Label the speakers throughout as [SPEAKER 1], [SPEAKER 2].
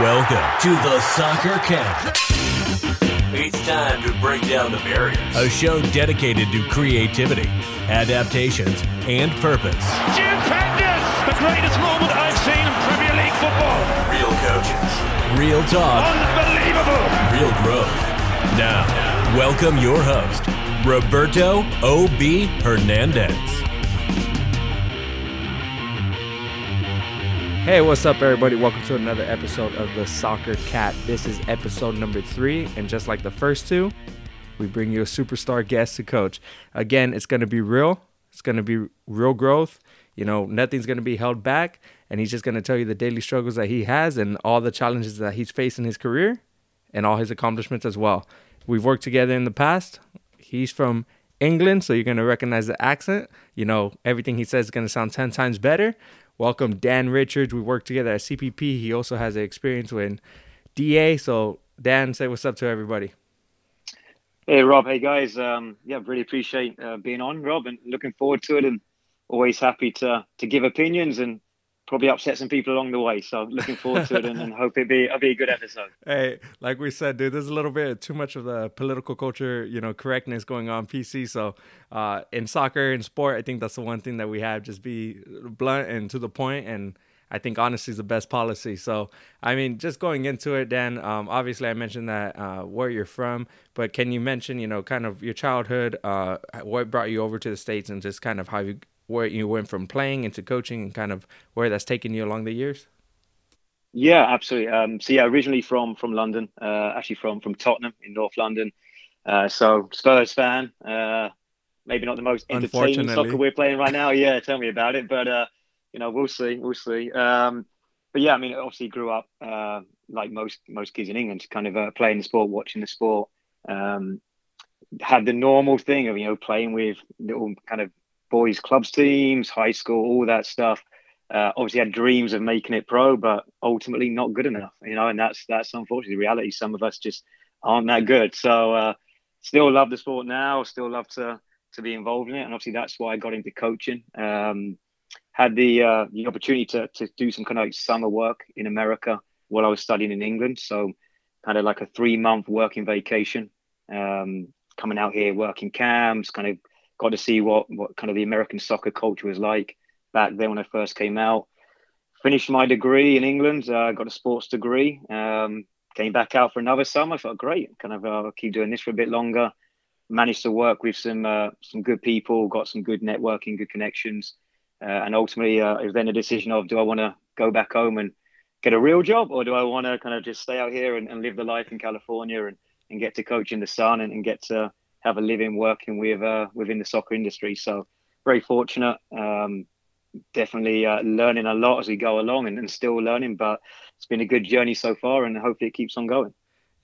[SPEAKER 1] Welcome to the Soccer CAP. It's time to break down the barriers. A show dedicated to creativity, adaptations, and purpose.
[SPEAKER 2] Jim Penders, the greatest moment I've seen in Premier League football.
[SPEAKER 1] Real coaches, real talk,
[SPEAKER 2] Unbelievable.
[SPEAKER 1] real growth. Now, welcome your host, Roberto O.B. Hernandez.
[SPEAKER 3] Hey, what's up, everybody? Welcome to another episode of the Soccer CAP. This is episode number three, and just like the first two, we bring you a superstar guest to coach. Again, it's going to be real. It's going to be real growth. You know, nothing's going to be held back, and he's just going to tell you the daily struggles that he has and all the challenges that he's faced in his career and all his accomplishments as well. We've worked together in the past. He's from England, so you're going to recognize the accent. You know, everything he says is going to sound 10 times better. Welcome, Dan Richards. We worked together at CPP. He also has experience with DA. So, Dan, say what's up to everybody.
[SPEAKER 4] Hey Rob, hey guys. Um, yeah, really appreciate uh, being on, Rob, and looking forward to it. And always happy to to give opinions and probably upset some people along the way. So I'm looking forward to it, and, and hope it be it'll be a good episode.
[SPEAKER 3] Hey, like we said, dude, there's a little bit too much of the political culture, you know, correctness going on PC. So, uh, in soccer and sport, I think that's the one thing that we have. Just be blunt and to the point, and I think honesty is the best policy. So, I mean, just going into it, Dan. Um, obviously, I mentioned that uh, where you're from, but can you mention, you know, kind of your childhood, uh, what brought you over to the states, and just kind of how you where you went from playing into coaching, and kind of where that's taken you along the years?
[SPEAKER 4] Yeah, absolutely. Um, so yeah, originally from from London, uh, actually from from Tottenham in North London. Uh, so Spurs fan. Uh, maybe not the most entertaining soccer we're playing right now. Yeah, tell me about it. But uh, you know, we'll see, we'll see. Um, but yeah, I mean, obviously grew up uh, like most most kids in England, kind of uh, playing the sport, watching the sport. Um, had the normal thing of you know playing with little kind of boys clubs teams, high school, all that stuff. Uh, obviously had dreams of making it pro, but ultimately not good enough, you know, and that's that's unfortunately the reality. Some of us just aren't that good. So uh, still love the sport now, still love to to be involved in it, and obviously that's why I got into coaching. Um, had the uh, the opportunity to to do some kind of like summer work in America while I was studying in England. So kind of like a three month working vacation. Um, coming out here, working camps, kind of got to see what what kind of the American soccer culture was like back then when I first came out. Finished my degree in England. Uh, got a sports degree. Um, came back out for another summer. Thought, great. Kind of uh, keep doing this for a bit longer. Managed to work with some uh, some good people. Got some good networking, good connections, uh, and ultimately uh, it was then a decision of do I want to go back home and get a real job, or do I want to kind of just stay out here and, and live the life in California and, and get to coach in the sun and, and get to have a living working with uh, within the soccer industry. So very fortunate. Um, definitely uh, learning a lot as we go along and, and still learning, but it's been a good journey so far and hopefully it keeps on going.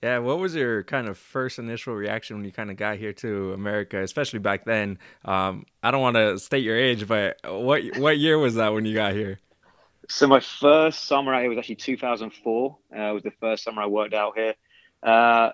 [SPEAKER 3] Yeah, what was your kind of first initial reaction when you kind of got here to America, especially back then? Um, I don't want to state your age, but what what year was that when you got here?
[SPEAKER 4] So my first summer out here was actually 2004. Uh, it was the first summer I worked out here. Uh,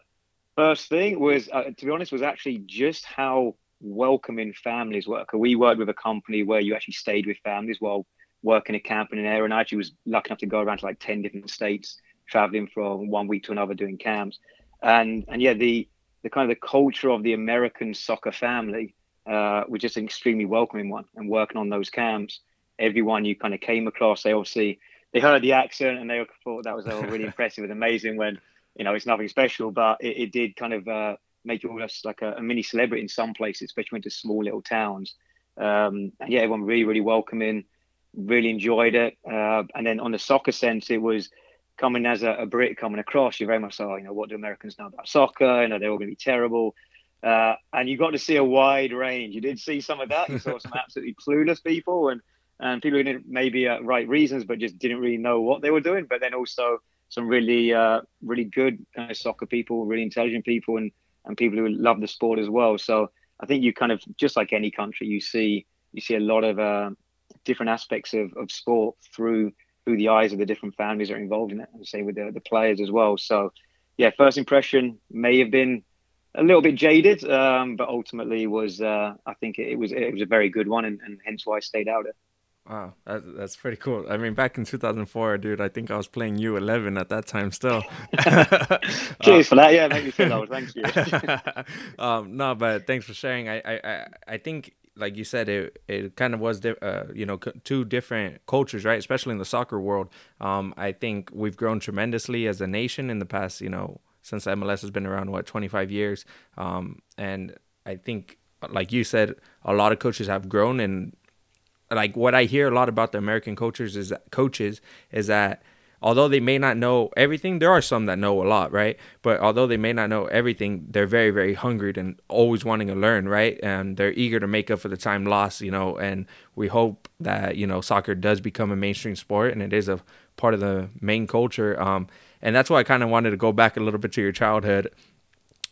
[SPEAKER 4] first thing was, uh, to be honest, was actually just how welcoming families work. We worked with a company where you actually stayed with families while working a camp in an area, and I actually was lucky enough to go around to like 10 different states, traveling from one week to another doing camps. And and yeah, the the kind of the culture of the American soccer family uh, was just an extremely welcoming one. And working on those camps, everyone you kind of came across, they obviously they heard the accent and they thought that was uh, really impressive and amazing. When you know it's nothing special, but it, it did kind of uh, make you almost like a, a, mini celebrity in some places, especially into small little towns. Um, and yeah, everyone really really welcoming, really enjoyed it. Uh, and then on the soccer sense, it was coming as a, a Brit coming across. You're very much so, you know, what do Americans know about soccer? You know, they're all going to be terrible. Uh, and you got to see a wide range. You did see some of that. You saw some absolutely clueless people and and people who didn't maybe uh, right reasons, but just didn't really know what they were doing. But then also some really uh, really good kind of soccer people, really intelligent people, and and people who love the sport as well. So I think you kind of just like any country, you see you see a lot of uh, different aspects of, of sport through through the eyes of the different families that are involved in it, and say with the, the players as well. So yeah, first impression may have been a little bit jaded, um, but ultimately was uh, I think it, it, was it was a very good one, and, and hence why I stayed out. It.
[SPEAKER 3] Wow, that, that's pretty cool. I mean, back in 2004, dude, I think I was playing U11 at that time still.
[SPEAKER 4] Cheers uh, for that. Yeah, make me feel old. Thank you.
[SPEAKER 3] um, no, but thanks for sharing. I, I, I think, like you said, it, it kind of was, di- uh, you know, two different cultures, right? Especially in the soccer world. Um, I think we've grown tremendously as a nation in the past, you know, since MLS has been around, what, 25 years. Um, and I think, like you said, a lot of coaches have grown and like what I hear a lot about the American coaches is that coaches is that although they may not know everything, there are some that know a lot, right? But although they may not know everything, they're very, very hungry and always wanting to learn, right? And they're eager to make up for the time lost, you know. And we hope that you know soccer does become a mainstream sport and it is a part of the main culture. Um, and that's why I kind of wanted to go back a little bit to your childhood.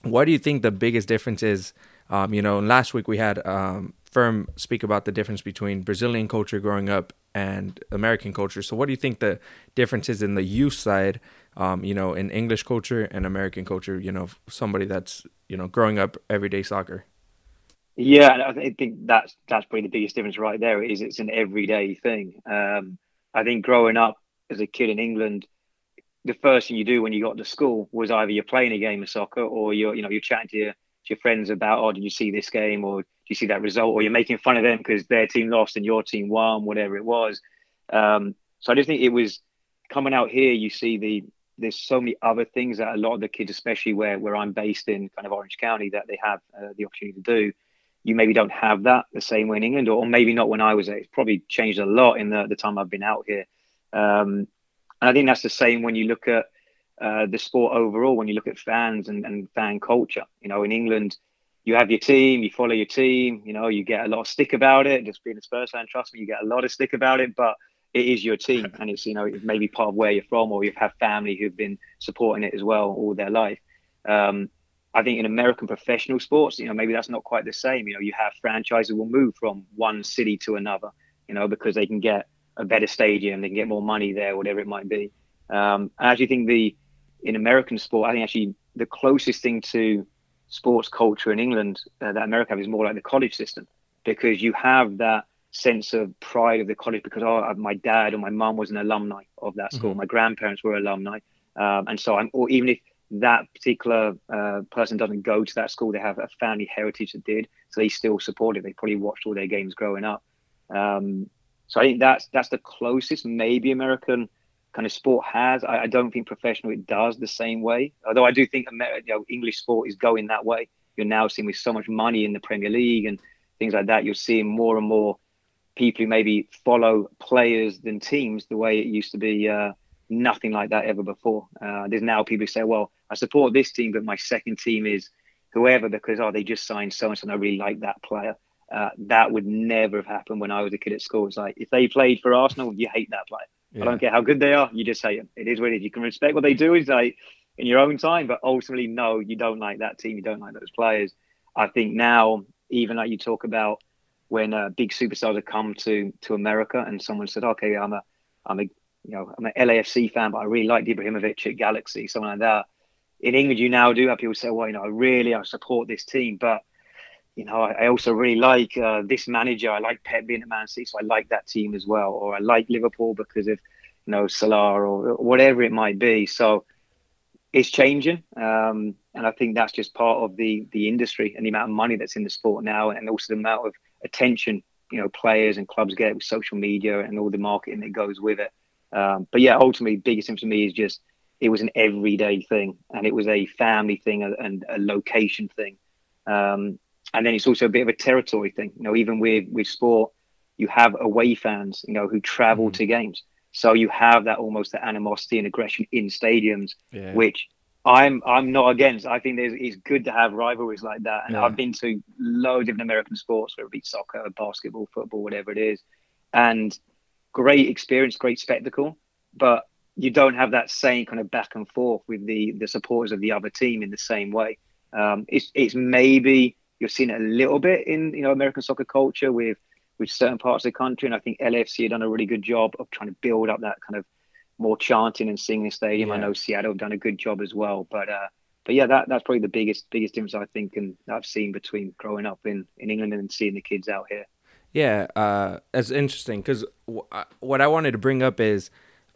[SPEAKER 3] What do you think the biggest difference is? Um, you know, last week we had um, Firm speak about the difference between Brazilian culture growing up and American culture. So, what do you think the difference is in the youth side? Um, you know, in English culture and American culture. You know, somebody that's you know growing up everyday soccer.
[SPEAKER 4] Yeah, I think that's that's probably the biggest difference right there. Is it's an everyday thing. Um, I think growing up as a kid in England, the first thing you do when you got to school was either you're playing a game of soccer or you're you know you're chatting to your, to your friends about oh did you see this game or you see that result, or you're making fun of them because their team lost and your team won, whatever it was. Um, so I just think it was coming out here. You see the there's so many other things that a lot of the kids, especially where where I'm based in kind of Orange County, that they have uh, the opportunity to do. You maybe don't have that the same way in England, or maybe not when I was there. It's probably changed a lot in the, the time I've been out here. Um, and I think that's the same when you look at uh, the sport overall, when you look at fans and, and fan culture. You know, in England, you have your team, you follow your team, you know, you get a lot of stick about it. Just being a Spurs fan, trust me, you get a lot of stick about it, but it is your team and it's, you know, maybe part of where you're from or you have had family who've been supporting it as well all their life. Um, I think in American professional sports, you know, maybe that's not quite the same. You know, you have franchises will move from one city to another, you know, because they can get a better stadium, they can get more money there, whatever it might be. Um, I actually think the in American sport, I think actually the closest thing to sports culture in England uh, that America have is more like the college system because you have that sense of pride of the college because oh, uh, my dad or my mum was an alumni of that school, mm-hmm. my grandparents were alumni, um, and so I'm or even if that particular uh, person doesn't go to that school, they have a family heritage that did, so they still support it. They probably watched all their games growing up. Um, so I think that's that's the closest maybe American kind of sport has. I, I, don't think professional it does the same way. Although I do think you know, English sport is going that way. You're now seeing with so much money in the Premier League and things like that. You're seeing more and more people who maybe follow players than teams the way it used to be. Uh, nothing like that ever before. Uh, there's now people who say, "Well, I support this team, but my second team is whoever because oh, they just signed so and so, and I really like that player." Uh, that would never have happened when I was a kid at school. It's like if they played for Arsenal, you hate that player. Yeah. I don't care how good they are. You just say it. It is what it is. You can respect what they do is like in your own time, but ultimately, no, you don't like that team. You don't like those players. I think now, even like you talk about when uh, big superstars have come to to America, and someone said, "Okay, I'm a, I'm a, you know, I'm an LAFC fan, but I really like Ibrahimovic at Galaxy, something like that." In England, you now do have people say, "Well, you know, I really I support this team, but." You know, I, I also really like uh, this manager. I like Pep being at Man City, so I like that team as well. Or I like Liverpool because of, you know, Salah or whatever it might be. So it's changing, um, and I think that's just part of the the industry and the amount of money that's in the sport now, and also the amount of attention you know players and clubs get with social media and all the marketing that goes with it. Um, but yeah, ultimately, biggest thing for me is just it was an everyday thing, and it was a family thing and a location thing. Um, and then it's also a bit of a territory thing. You know, even with with sport, you have away fans, you know, who travel mm. to games. So you have that almost the animosity and aggression in stadiums, yeah. which I'm I'm not against. I think it's good to have rivalries like that. And yeah. I've been to loads of American sports, whether it be soccer, basketball, football, whatever it is, and great experience, great spectacle. But you don't have that same kind of back and forth with the the supporters of the other team in the same way. Um, it's it's maybe you're seeing it a little bit in you know American soccer culture with with certain parts of the country, and I think LAFC have done a really good job of trying to build up that kind of more chanting and singing stadium. Yeah. I know Seattle have done a good job as well, but uh, but yeah, that that's probably the biggest biggest difference I think and I've seen between growing up in in England and seeing the kids out here.
[SPEAKER 3] Yeah, uh, that's interesting because w- what I wanted to bring up is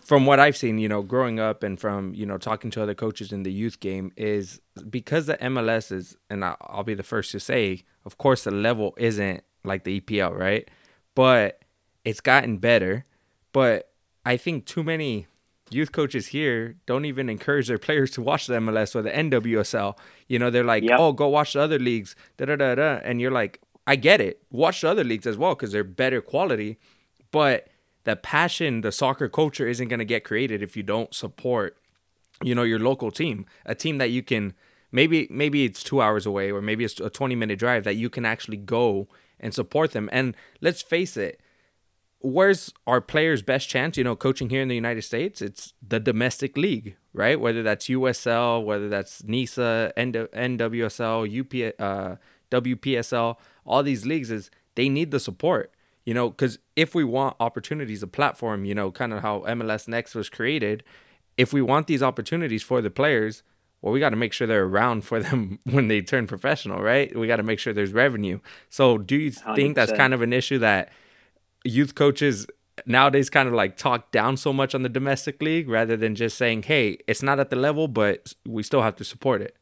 [SPEAKER 3] from what I've seen, you know, growing up and from, you know, talking to other coaches in the youth game is because the MLS is, and I'll be the first to say, of course, the level isn't like the EPL, right? But it's gotten better. But I think too many youth coaches here don't even encourage their players to watch the MLS or the NWSL. You know, they're like, yep. oh, go watch the other leagues, da da da da. And you're like, I get it. Watch the other leagues as well because they're better quality. But the passion, the soccer culture isn't going to get created if you don't support, you know, your local team, a team that you can maybe maybe it's two hours away or maybe it's a 20 minute drive that you can actually go and support them. And let's face it, where's our players' best chance? You know, coaching here in the United States, it's the domestic league, right? Whether that's USL, whether that's NISA, NWSL, UP, uh, WPSL, all these leagues is they need the support you know, because if we want opportunities, a platform, you know, kind of how MLS Next was created, if we want these opportunities for the players, well, we got to make sure they're around for them when they turn professional, right? We got to make sure there's revenue. So, do you think 100%. that's kind of an issue that youth coaches nowadays kind of like talk down so much on the domestic league rather than just saying, hey, it's not at the level, but we still have to support it?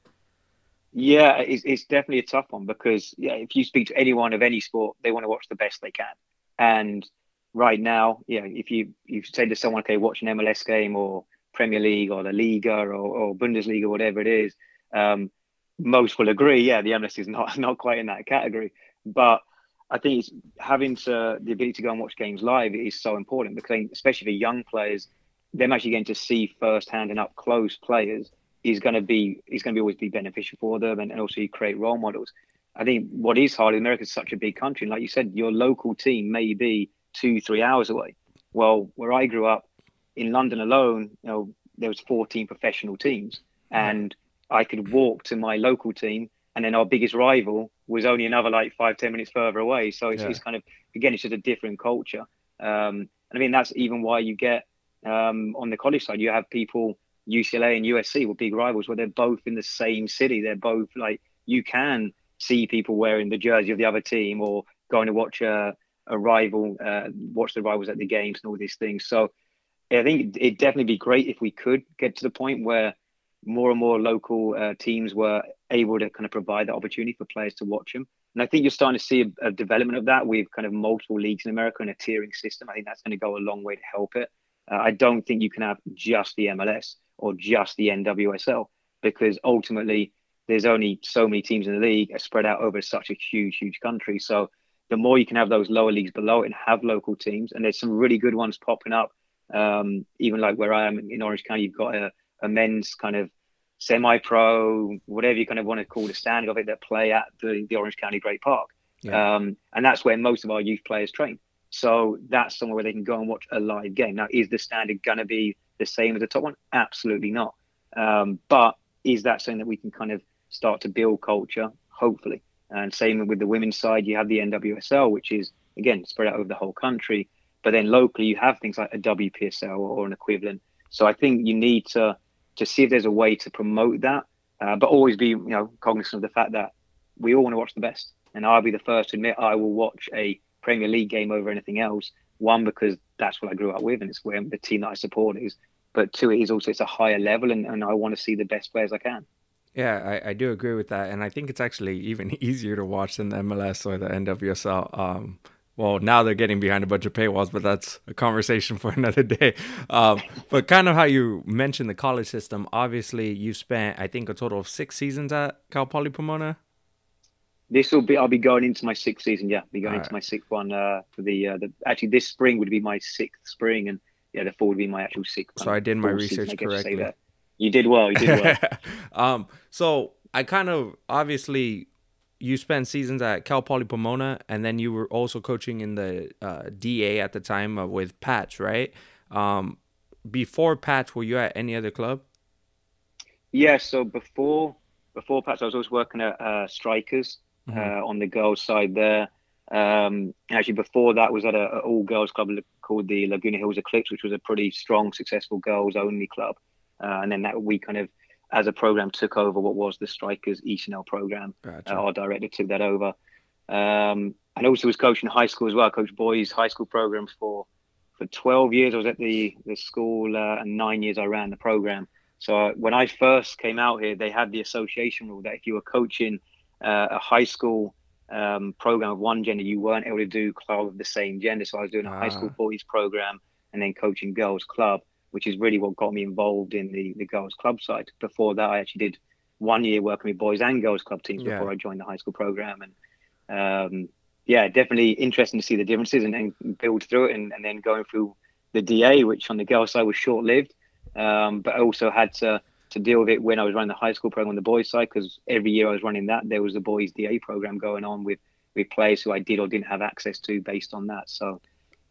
[SPEAKER 4] Yeah, it's, it's definitely a tough one because yeah, if you speak to anyone of any sport, they want to watch the best they can. And right now, yeah, if you you say to someone, okay, watch an MLS game or Premier League or the Liga or, or Bundesliga, whatever it is, um, most will agree, yeah, the MLS is not not quite in that category. But I think it's having to, the ability to go and watch games live is so important because especially for young players, them actually getting to see firsthand and up close players is going to be is going to be always be beneficial for them and, and also you create role models. I think what is hard, in America is such a big country. And like you said, your local team may be two, three hours away. Well, where I grew up in London alone, you know, there was 14 professional teams and I could walk to my local team and then our biggest rival was only another like five ten minutes further away. So it's, yeah. it's kind of, again, it's just a different culture. Um, and I mean, that's even why you get um, on the college side, you have people, UCLA and USC were big rivals where they're both in the same city. They're both like, you can see people wearing the jersey of the other team or going to watch a, a rival, uh, watch the rivals at the games and all these things. So I think it'd definitely be great if we could get to the point where more and more local uh, teams were able to kind of provide that opportunity for players to watch them. And I think you're starting to see a, a development of that with kind of multiple leagues in America and a tiering system. I think that's going to go a long way to help it. Uh, I don't think you can have just the MLS or just the NWSL because ultimately there's only so many teams in the league spread out over such a huge, huge country. So the more you can have those lower leagues below it and have local teams, and there's some really good ones popping up. Um, even like where I am in Orange County, you've got a, a men's kind of semi-pro, whatever you kind of want to call the standard of it, that play at the, the Orange County Great Park. Yeah. Um, and that's where most of our youth players train. So that's somewhere where they can go and watch a live game. Now, is the standard going to be the same as the top one? Absolutely not. Um, but is that something that we can kind of start to build culture, hopefully. And same with the women's side, you have the NWSL, which is again spread out over the whole country. But then locally, you have things like a WPSL or an equivalent. So I think you need to to see if there's a way to promote that, uh, but always be you know cognizant of the fact that we all want to watch the best. And I'll be the first to admit I will watch a Premier League game over anything else. One because that's what I grew up with, and it's where the team that I support is. But two, it is also it's a higher level, and, and I want to see the best players I can.
[SPEAKER 3] Yeah, I, I do agree with that, and I think it's actually even easier to watch than the MLS or the NWSL. Um, well, now they're getting behind a bunch of paywalls, but that's a conversation for another day. Um, but kind of how you mentioned the college system. Obviously, you spent I think a total of six seasons at Cal Poly Pomona.
[SPEAKER 4] This will be. I'll be going into my sixth season. Yeah, be going All into right. my sixth one uh, for the uh, the. Actually, this spring would be my sixth spring, and yeah, the fall would be my actual sixth.
[SPEAKER 3] So I did my research season, correctly.
[SPEAKER 4] You did well. You did well.
[SPEAKER 3] um, so I kind of obviously you spent seasons at Cal Poly Pomona, and then you were also coaching in the uh, DA at the time uh, with Pats, right? Um, before Pats, were you at any other club?
[SPEAKER 4] Yeah. So before before Pats, I was always working at uh, Strikers mm-hmm. Uh, on the girls' side there. Um, actually, before that was at an all girls club called the Laguna Hills Eclipse, which was a pretty strong, successful girls only club. Uh, and then that we kind of, as a program, took over what was the Strikers ECNL program. Gotcha. Uh, our director took that over. um, and also was coaching high school as well. Coached boys high school programs for for 12 years. I was at the the school, uh, and nine years I ran the program. So uh, when I first came out here, they had the association rule that if you were coaching uh, a high school um, program of one gender, you weren't able to do club of the same gender. So I was doing a ah. high school ah. boys program and then coaching girls club, which is really what got me involved in the the girls club side. Before that, I actually did one year working with boys and girls club teams yeah. before I joined the high school program. And um, yeah, definitely interesting to see the differences and, and build through it. And, and, then going through the DA, which on the girls side was short lived, um, but I also had to to deal with it when I was running the high school program on the boys side because every year I was running that there was a boys DA program going on with with players who I did or didn't have access to based on that. So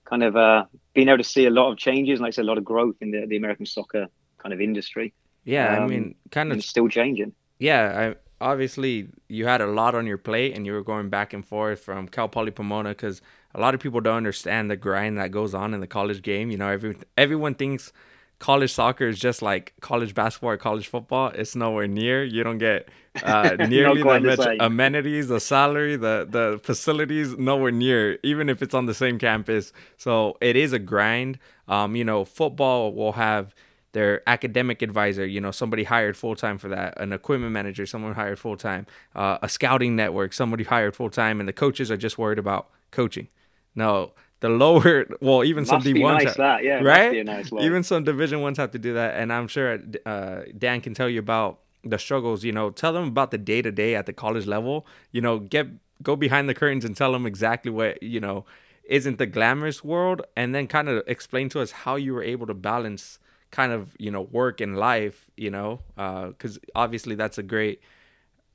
[SPEAKER 4] kind of uh, being able to see a lot of changes and like I said, a lot of growth in the, the American soccer kind of industry.
[SPEAKER 3] Yeah, um, I mean, kind of
[SPEAKER 4] still changing
[SPEAKER 3] yeah, I, obviously you had a lot on your plate and you were going back and forth from Cal Poly Pomona because a lot of people don't understand the grind that goes on in the college game. You know, every everyone thinks college soccer is just like college basketball or college football. It's nowhere near. You don't get uh, nearly that much amenities, the salary, the the facilities, nowhere near. Even if it's on the same campus, so it is a grind. Um, you know, football will have their academic advisor, you know, somebody hired full time for that, an equipment manager, someone hired full time, uh, a scouting network, somebody hired full time, and the coaches are just worried about coaching. No, the lower, well, even
[SPEAKER 4] some
[SPEAKER 3] D ones,
[SPEAKER 4] nice that, yeah,
[SPEAKER 3] right?
[SPEAKER 4] Nice
[SPEAKER 3] even some Division ones have to do that, and I'm sure uh, Dan can tell you about the struggles. You know, tell them about the day to day at the college level. You know, get go behind the curtains and tell them exactly what you know isn't the glamorous world, and then kind of explain to us how you were able to balance kind of you know work and life you know because uh, obviously that's a great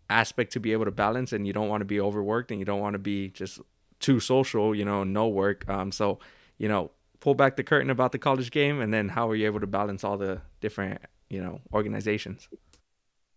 [SPEAKER 3] aspect to be able to balance and you don't want to be overworked and you don't want to be just too social you know no work. Um so you know pull back the curtain about the college game and then how are you able to balance all the different you know organizations?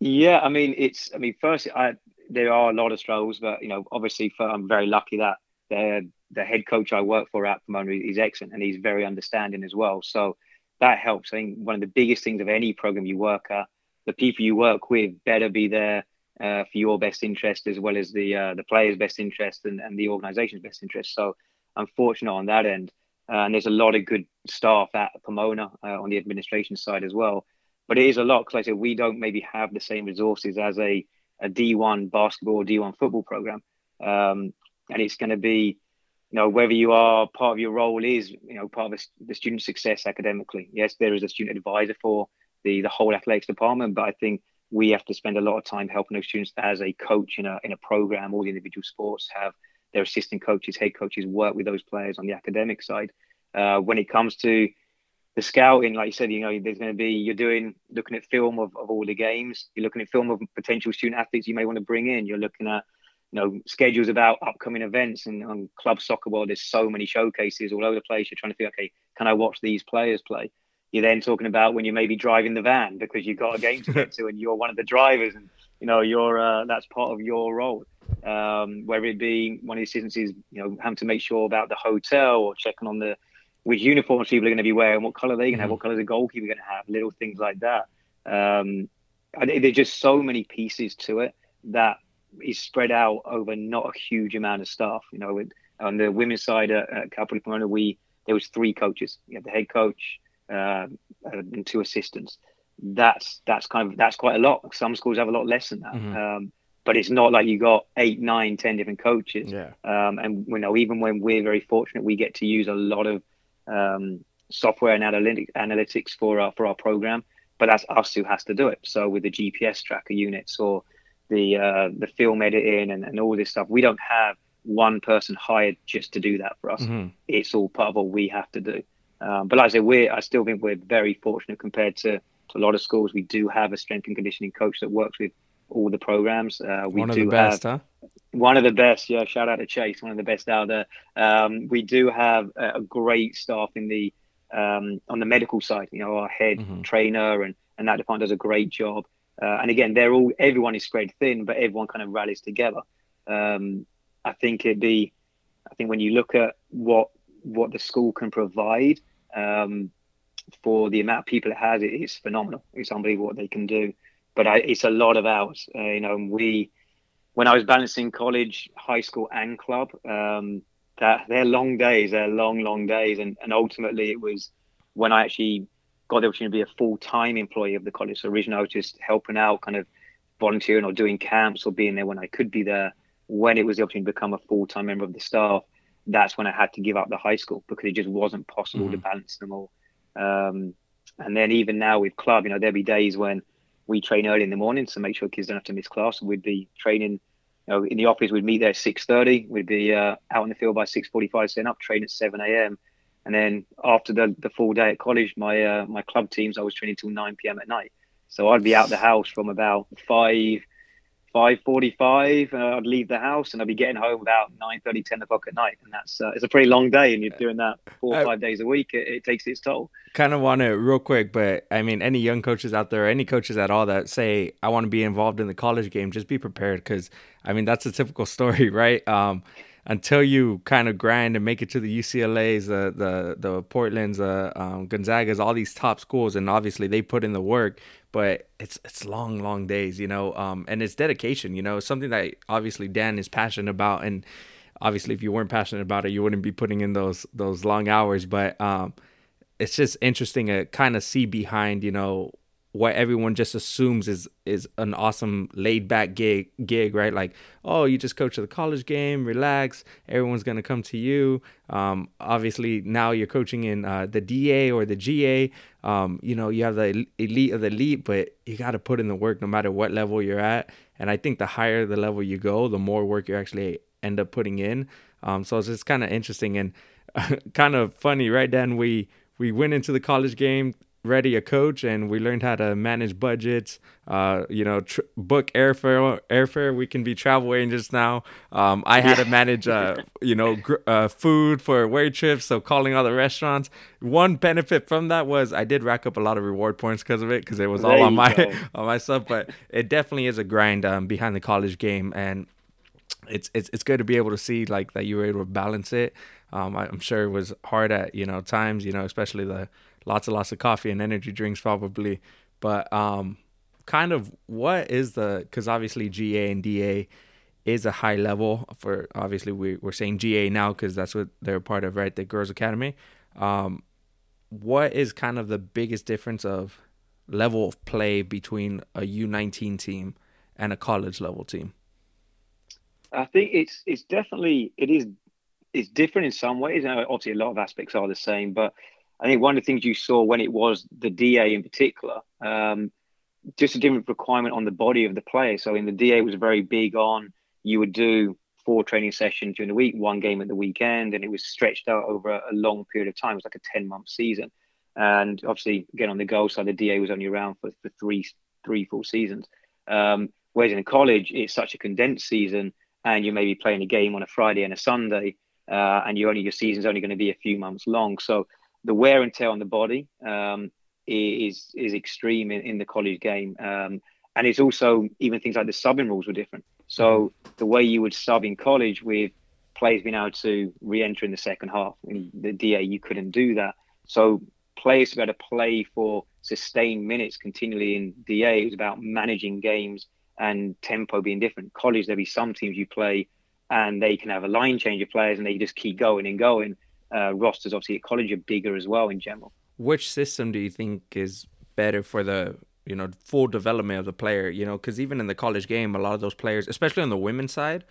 [SPEAKER 4] Yeah i mean it's i mean first i there are a lot of struggles but you know obviously for, i'm very lucky that the the head coach i work for at pomona is excellent and he's very understanding as well. So that helps. I think one of the biggest things of any program you work at, the people you work with better be there uh, for your best interest as well as the uh, the players' best interest and, and the organization's best interest. So I'm fortunate on that end. Uh, and there's a lot of good staff at Pomona uh, on the administration side as well. But it is a lot because, like I said, we don't maybe have the same resources as a, a D1 basketball or D1 football program. Um, and it's going to be you know whether you are part of your role is you know part of the, student success academically yes there is a student advisor for the the whole athletics department but i think we have to spend a lot of time helping those students as a coach in a in a program. All the individual sports have their assistant coaches head coaches work with those players on the academic side. Uh, when it comes to the scouting like you said you know there's going to be you're doing looking at film of, of all the games. You're looking at film of potential student athletes you may want to bring in. You're looking at you know schedules about upcoming events. And on club soccer world there's so many showcases all over the place. You're trying to think okay can i watch these players play you're then talking about when you may be driving the van because you've got a game to get to and you're one of the drivers and you know you're uh, that's part of your role um, whether it be one of the assistants is you know having to make sure about the hotel or checking on the which uniforms people are going to be wearing what color they're going to have mm-hmm. what color the goalkeeper going to have little things like that um, there's just so many pieces to it that is spread out over not a huge amount of staff. You know, with, on the women's side at, at Pomona, we there was three coaches. You had the head coach uh, and two assistants. That's that's kind of that's quite a lot. Some schools have a lot less than that. Mm-hmm. Um, but it's not like you got eight, nine, ten different coaches.
[SPEAKER 3] Yeah.
[SPEAKER 4] Um, and you know, even when we're very fortunate, we get to use a lot of um, software and analytic, analytics for our for our program. But that's us who has to do it. So with the GPS tracker units or the uh, the film editing and, and all this stuff. We don't have one person hired just to do that for us. Mm-hmm. It's all part of what we have to do. Um, but like I say, we I still think we're very fortunate compared to, to a lot of schools. We do have a strength and conditioning coach that works with all the programs. Uh, we
[SPEAKER 3] one
[SPEAKER 4] do
[SPEAKER 3] of the best,
[SPEAKER 4] have,
[SPEAKER 3] huh?
[SPEAKER 4] One of the best, yeah. Shout out to Chase, one of the best out there. Um, we do have a, a, great staff in the um, on the medical side. You know, our head mm-hmm. trainer and and that department does a great job. Uh, and again, they're all everyone is spread thin, but everyone kind of rallies together. Um, I think it'd be, I think when you look at what what the school can provide um, for the amount of people it has, it is phenomenal. It's unbelievable what they can do. But I, it's a lot of hours, uh, you know. we when I was balancing college, high school, and club, um, that they're long days, they're long, long days, and and ultimately it was when I actually got the opportunity to be a full time employee of the college. So originally I was just helping out, kind of volunteering or doing camps or being there when I could be there. When it was the opportunity to become a full time member of the staff, that's when I had to give up the high school because it just wasn't possible mm-hmm. to balance them all. Um, and then even now with club, you know, there'll be days when we train early in the morning to make sure kids don't have to miss class. We'd be training, you know, in the office. We'd meet there at six thirty. We'd be uh, out in the field by six forty-five, setting up, train at seven a.m. And then after the, the full day at college, my uh, my club teams, I was training till nine p.m. at night. So I'd be out the house from about five five forty-five. Uh, I'd leave the house and I'd be getting home about 9, 30, 10 o'clock at night, and that's uh, it's a pretty long day. And you're doing that four or five days a week. It, it takes its toll.
[SPEAKER 3] Kind of want to real quick, but I mean, any young coaches out there, any coaches at all that say I want to be involved in the college game, just be prepared because I mean that's a typical story, right? Um, until you kind of grind and make it to the UCLA's, the the the Portland's, uh, um, Gonzaga's, all these top schools, and obviously they put in the work. But it's it's long, long days, you know, um, and it's dedication, you know, something that obviously Dan is passionate about, and obviously if you weren't passionate about it, you wouldn't be putting in those those long hours. But um, it's just interesting to kind of see behind, you know, what everyone just assumes is is an awesome laid back gig gig right? Like oh you just coach the college game relax everyone's gonna come to you. Um, obviously now you're coaching in uh, the da or the ga um, you know you have the elite of the elite but you got to put in the work no matter what level you're at. And i think the higher the level you go the more work you actually end up putting in. Um, so it's just kind of interesting and kind of funny right then we we went into the college game ready a coach and we learned how to manage budgets uh, you know tr- book airfare airfare. We can be travel agents now. Um, i had to manage uh, you know gr- uh, food for away trips so calling all the restaurants. One benefit from that was i did rack up a lot of reward points because of it because it was there all on my go. on my stuff but it definitely is a grind um, behind the college game and it's, it's it's good to be able to see like that you were able to balance it. Um, i'm sure it was hard at you know times you know especially the lots and lots of coffee and energy drinks probably. But um, kind of what is the because obviously GA and DA is a high level for obviously we, we're saying GA now because that's what they're part of, right? The Girls Academy. Um, what is kind of the biggest difference of level of play between a U19 team and a college level team?
[SPEAKER 4] I think it's it's definitely it is it's different in some ways. And obviously, a lot of aspects are the same, but I think one of the things you saw when it was the DA in particular, um, just a different requirement on the body of the player. So in the DA, was very big on you would do four training sessions during the week, one game at the weekend, and it was stretched out over a, long period of time. It was like a ten month season, and obviously, again on the goal side, the DA was only around for, for three three full seasons. Um, whereas in college, it's such a condensed season, and you may be playing a game on a Friday and a Sunday, uh, and you only your season's only going to be a few months long. So the wear and tear on the body um, is is extreme in, in the college game, um, and it's also even things like the subbing rules were different. So the way you would sub in college with players being able to re-enter in the second half, in the DA you couldn't do that. So players to be able to play for sustained minutes continually in DA, it was about managing games and tempo being different. College, there'll be some teams you play and they can have a line change of players and they just keep going and going uh, rosters obviously at college are bigger as well in general.
[SPEAKER 3] Which system do you think is better for the you know full development of the player? You know, because even in the college game, a lot of those players, especially on the women's side,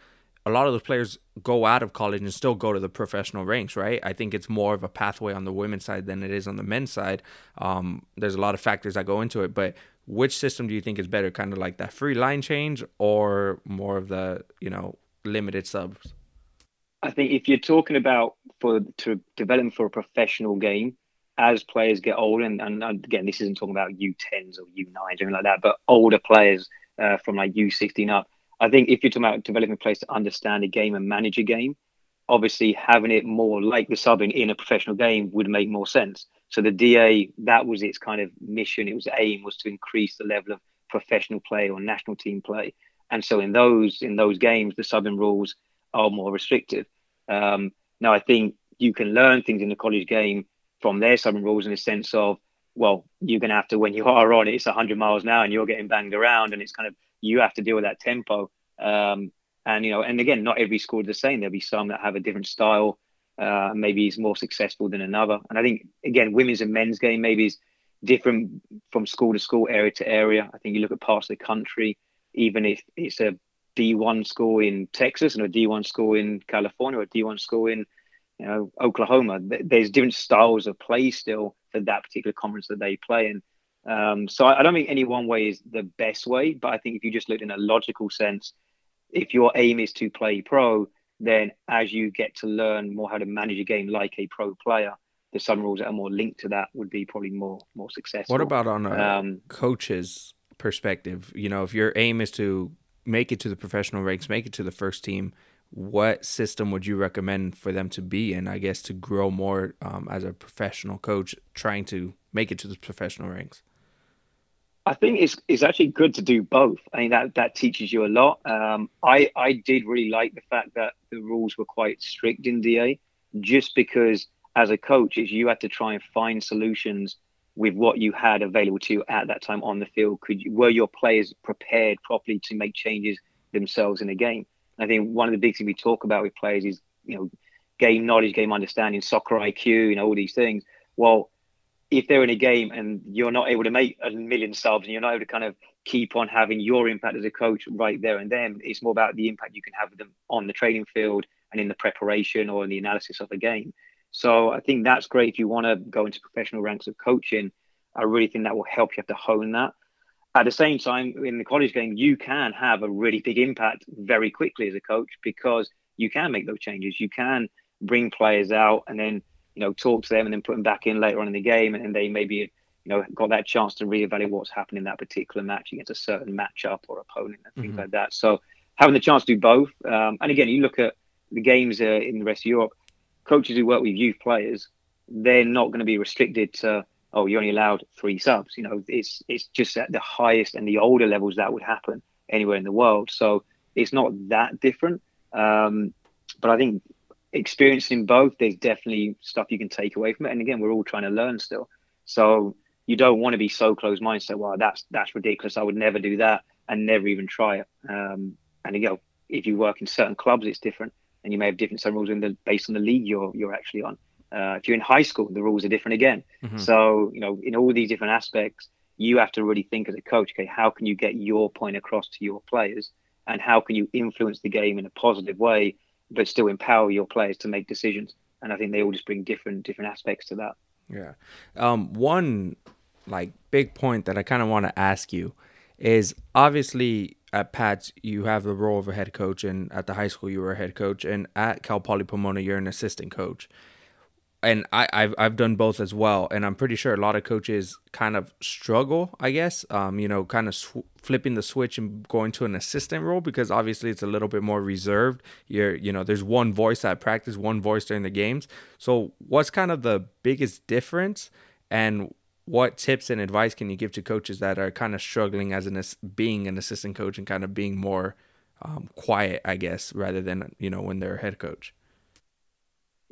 [SPEAKER 3] a lot of those players go out of college and still go to the professional ranks, right? I think it's more of a pathway on the women's side than it is on the men's side. Um, there's a lot of factors that go into it, but which system do you think is better? Kind of like that free line change or more of the you know limited subs?
[SPEAKER 4] I think if you're talking about for to develop for a professional game, as players get older, and, and again, this isn't talking about U10s or U9s or anything like that, but older players uh, from like U16 up. I think if you're talking about developing players to understand a game and manage a game, obviously having it more like the subbing in a professional game would make more sense. So the DA, that was its kind of mission. It was aim was to increase the level of professional play or national team play. And so in those in those games, the subbing rules are more restrictive. Um, now, I think you can learn things in the college game from their subbing rules in the sense of, well, you're going to have to, when you are on it, it's 100 miles an and you're getting banged around and it's kind of, you have to deal with that tempo. Um, And you know, and again, not every school is the same. There'll be some that have a different style. Uh, maybe is more successful than another. And I think again, women's and men's game maybe is different from school to school, area to area. I think you look at parts of the country, even if it's a D1 school in Texas and a D1 school in California or a D1 school in you know Oklahoma. There's different styles of play still for that particular conference that they play in. Um, so I, don't think any one way is the best way, but I think if you just look in a logical sense, if your aim is to play pro, then as you get to learn more how to manage a game like a pro player, the some rules that are more linked to that would be probably more more successful.
[SPEAKER 3] What about on a um, coach's perspective? You know, if your aim is to make it to the professional ranks, make it to the first team, what system would you recommend for them to be in? I guess to grow more um, as a professional coach, trying to make it to the professional ranks.
[SPEAKER 4] I think it's it's actually good to do both. I mean that that teaches you a lot. Um, I I did really like the fact that the rules were quite strict in DA, just because as a coach, is you had to try and find solutions with what you had available to you at that time on the field. Could you, were your players prepared properly to make changes themselves in a game? I think one of the big things we talk about with players is you know game knowledge, game understanding, soccer IQ, you know all these things. Well, if they're in a game and you're not able to make a million subs and you're not able to kind of keep on having your impact as a coach right there and then, it's more about the impact you can have with them on the training field and in the preparation or in the analysis of the game. So I think that's great if you want to go into professional ranks of coaching. I really think that will help you have to hone that. At the same time, in the college game, you can have a really big impact very quickly as a coach because you can make those changes. You can bring players out and then you know, talk to them and then put them back in later on in the game, and, they maybe you know got that chance to reevaluate what's happened in that particular match against a certain matchup or opponent and things mm-hmm. like that. So having the chance to do both, um, and again, you look at the games uh, in the rest of Europe, coaches who work with youth players, they're not going to be restricted to oh you're only allowed three subs. You know, it's it's just at the highest and the older levels that would happen anywhere in the world. So it's not that different. Um, but I think experiencing both, there's definitely stuff you can take away from it. And again, we're all trying to learn still. So you don't want to be so close minded. So well, that's that's ridiculous. I would never do that and never even try it. Um, and you know, if you work in certain clubs, it's different, and you may have different some rules in the based on the league you're you're actually on. Uh, if you're in high school, the rules are different again. Mm-hmm. So you know, in all these different aspects, you have to really think as a coach. Okay, how can you get your point across to your players, and how can you influence the game in a positive way but still empower your players to make decisions. And I think they all just bring different different aspects to that.
[SPEAKER 3] Yeah. Um, one like big point that I kind of want to ask you is obviously at Pats you have the role of a head coach, and at the high school you were a head coach, and at Cal Poly Pomona you're an assistant coach and I, I've I've done both as well, and I'm pretty sure a lot of coaches kind of struggle, I guess, um, you know, kind of sw- flipping the switch and going to an assistant role because obviously it's a little bit more reserved. You're, you know, there's one voice at practice, one voice during the games. So, what's kind of the biggest difference, and what tips and advice can you give to coaches that are kind of struggling as an being an assistant coach and kind of being more um, quiet, I guess, rather than you know when they're a head coach?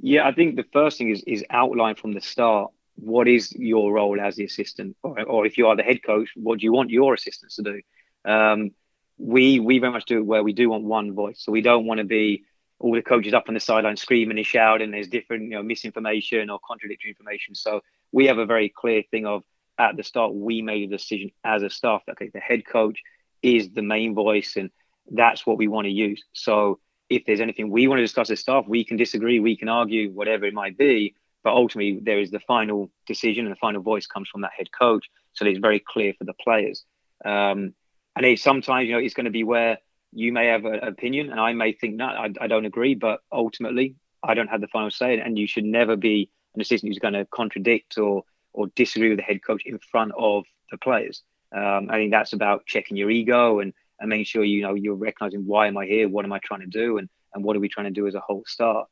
[SPEAKER 4] Yeah, I think the first thing is is outline from the start what is your role as the assistant, or, or if you are the head coach, what do you want your assistants to do? Um, we we very much do it where we do want one voice, so we don't want to be all the coaches up on the sideline screaming and shouting. There's different you know misinformation or contradictory information. So we have a very clear thing of at the start we made a decision as a staff that okay the head coach is the main voice and that's what we want to use. So if there's anything we want to discuss as staff, we can disagree, we can argue, whatever it might be. But ultimately, there is the final decision and the final voice comes from that head coach. So it's very clear for the players. Um, and it, sometimes, you know, it's going to be where you may have an opinion and I may think, no, I, I don't agree. But ultimately, I don't have the final say. And you should never be an assistant who's going to contradict or, or disagree with the head coach in front of the players. Um, I think that's about checking your ego and and making sure you know you're recognizing why am I here, what am I trying to do, and and what are we trying to do as a whole staff.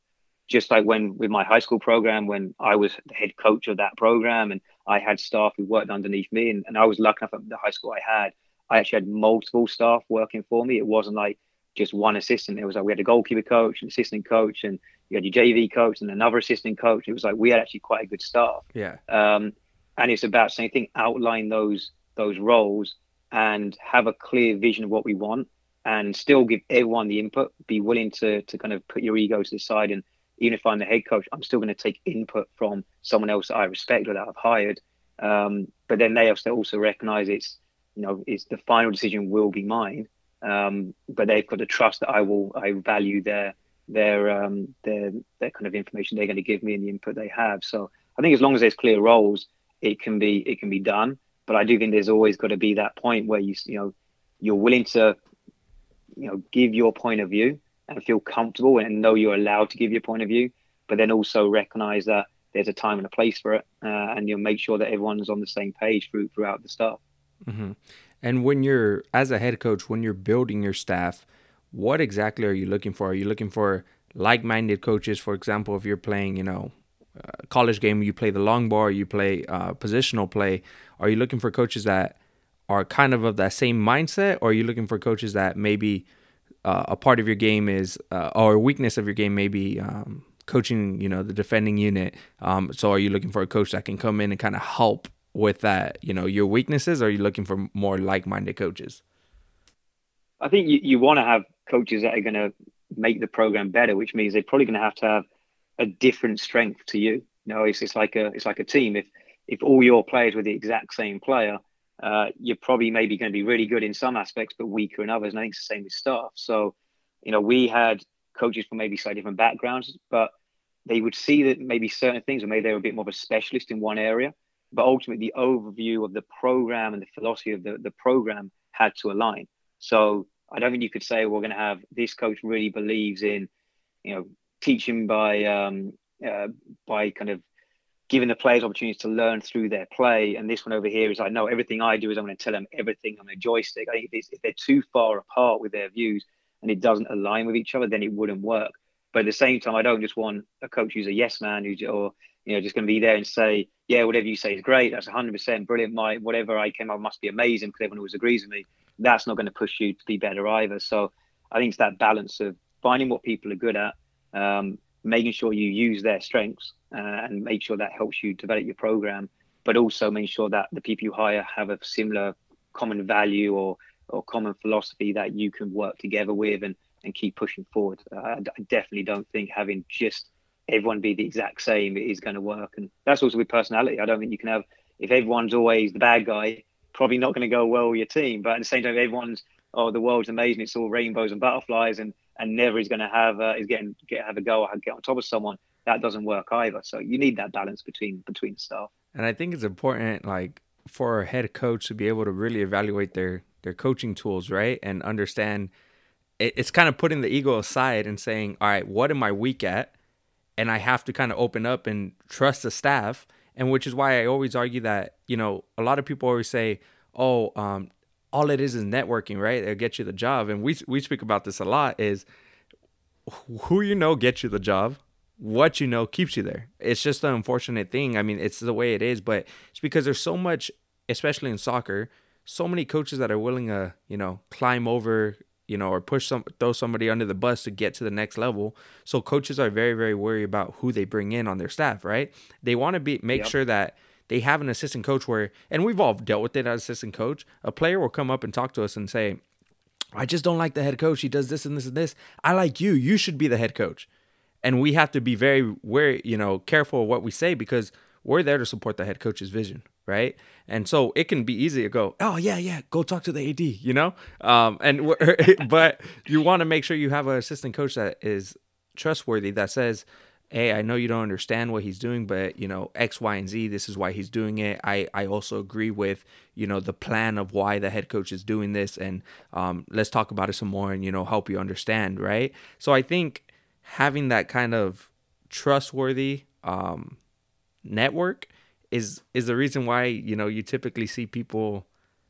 [SPEAKER 4] Just like when with my high school program, when I was the head coach of that program, and I had staff who worked underneath me, and, and I was lucky enough at the high school I had, I actually had multiple staff working for me. It wasn't like just one assistant. It was like we had a goalkeeper coach, an assistant coach, and you had your JV coach and another assistant coach. It was like we had actually quite a good staff.
[SPEAKER 3] Yeah.
[SPEAKER 4] Um, and it's about same thing. Outline those those roles and have a clear vision of what we want. and still give everyone the input. Be willing to to kind of put your ego to the side, and even if I'm the head coach, I'm still going to take input from someone else that I respect or that I've hired. Um, but then they also also recognize it's you know it's the final decision will be mine. Um, but they've got to trust that I will I value their their um, their their kind of information they're going to give me and the input they have. So I think as long as there's clear roles, it can be it can be done. But I do think there's always got to be that point where you you know you're willing to you know give your point of view and feel comfortable and know you're allowed to give your point of view, but then also recognize that there's a time and a place for it, uh, and you'll make sure that everyone's on the same page through, throughout the stuff.
[SPEAKER 3] Mm-hmm. And when you're as a head coach, when you're building your staff, what exactly are you looking for? Are you looking for like-minded coaches? For example, if you're playing, you know, a college game, you play the long ball, you play uh, positional play. Are you looking for coaches that are kind of of that same mindset, or are you looking for coaches that maybe uh, a part of your game is, uh, or a weakness of your game maybe um, coaching, you know, the defending unit. Um, so are you looking for a coach that can come in and kind of help with that, you know, your weaknesses? Or are you looking for more like-minded coaches?
[SPEAKER 4] I think you, you want to have coaches that are going to make the program better, which means they're probably going to have to have a different strength to you. You know, it's, it's like a it's like a team. If if all your players were the exact same player, uh, you're probably maybe going to be really good in some aspects, but weaker in others. And I think it's the same with staff. So, you know, we had coaches from maybe slightly different backgrounds, but they would see that maybe certain things, or maybe they were a bit more of a specialist in one area. But ultimately, the overview of the program and the philosophy of the, the program had to align. So I don't think you could say we're going to have this coach really believes in, you know, teaching by um, uh, by kind of giving the players opportunities to learn through their play. And this one over here is I know everything I do is I'm going to tell them everything on a joystick. I think if, if they're too far apart with their views and it doesn't align with each other, then it wouldn't work. But at the same time, I don't just want a coach who's a yes man who's or you know just going to be there and say, yeah, whatever you say is great. That's 100% brilliant. My whatever I came up must be amazing because everyone always agrees with me. That's not going to push you to be better either. So I think it's that balance of finding what people are good at, um, making sure you use their strengths uh, and make sure that helps you develop your program, but also make sure that the people you hire have a similar common value or or common philosophy that you can work together with and and keep pushing forward. Uh, I definitely don't think having just everyone be the exact same is going to work, and that's also with personality. I don't think you can have if everyone's always the bad guy, probably not going to go well with your team. But at the same time, everyone's oh the world's amazing, it's all rainbows and butterflies, and and never is going to have uh, is getting get have a go or get on top of someone. That doesn't work either. So you need that balance between between stuff.
[SPEAKER 3] And I think it's important, like for a head coach to be able to really evaluate their their coaching tools, right, and understand. It's kind of putting the ego aside and saying, all right, what am I weak at? And I have to kind of open up and trust the staff. And which is why I always argue that, you know, a lot of people always say, oh, um, all it is is networking, right? It'll get you the job. And we we speak about this a lot is who you know gets you the job. What you know keeps you there. It's just an unfortunate thing. I mean, it's the way it is, but it's because there's so much, especially in soccer, so many coaches that are willing to, you know, climb over, you know, or push some throw somebody under the bus to get to the next level. So coaches are very, very worried about who they bring in on their staff, right? They want to be make yep. sure that they have an assistant coach where, and we've all dealt with it as assistant coach. A player will come up and talk to us and say, I just don't like the head coach. He does this and this and this. I like you. You should be the head coach. And we have to be very, very, you know, careful of what we say because we're there to support the head coach's vision, right? And so it can be easy to go, oh yeah, yeah, go talk to the AD, you know. Um, and but you want to make sure you have an assistant coach that is trustworthy that says, hey, I know you don't understand what he's doing, but you know, X, Y, and Z, this is why he's doing it. I, I also agree with, you know, the plan of why the head coach is doing this. And um, let's talk about it some more and, you know, help you understand, right? So I think having that kind of trustworthy um, network is is the reason why, you know, you typically see people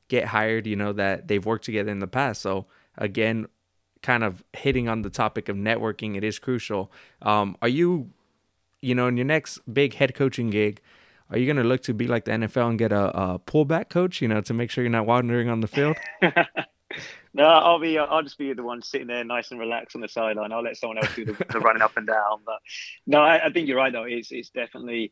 [SPEAKER 3] get hired, you know, that they've worked together in the past. So again, kind of hitting on the topic of networking, it is crucial. Um, are you, you know, in your next big head coaching gig, are you going to look to be like the NFL and get a, a pullback coach, you know, to make sure you're not wandering on the field?
[SPEAKER 4] no, I'll be. I'll just be the one sitting there, nice and relaxed on the sideline. I'll let someone else do the, the running up and down. But no, I, I, think you're right though. It's it's definitely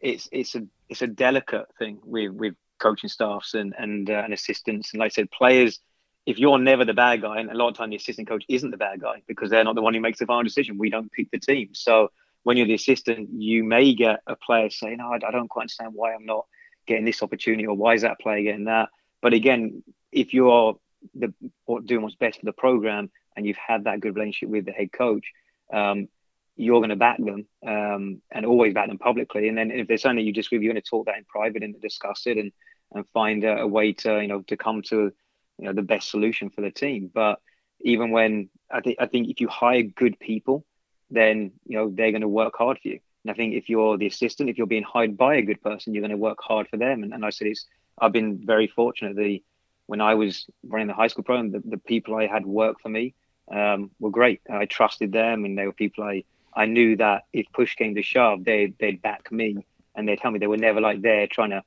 [SPEAKER 4] it's it's a it's a delicate thing with with coaching staffs and and uh, and assistants. And like I said, players if you're never the bad guy, and a lot of time the assistant coach isn't the bad guy because they're not the one who makes the final decision. We don't pick the team. So when you're the assistant, you may get a player saying, "No, I don't quite understand why I'm not getting this opportunity, or why is that player getting that." But again, if you're the doing what's best for the program and you've had that good relationship with the head coach, um, you're going to back them um, and always back them publicly. And then if there's something you just with, you're going to talk that in private and discuss it and and find a, a way to you know to come to you know the best solution for the team. But even when I think I think if you hire good people, then you know they're going to work hard for you. And I think if you're the assistant, if you're being hired by a good person, you're going to work hard for them. And, and I said it's I've been very fortunate. The when I was running the high school program, the, the people I had work for me um, were great. I trusted them, and they were people I I knew that if push came to shove, they they'd back me, and they'd tell me they were never like there trying to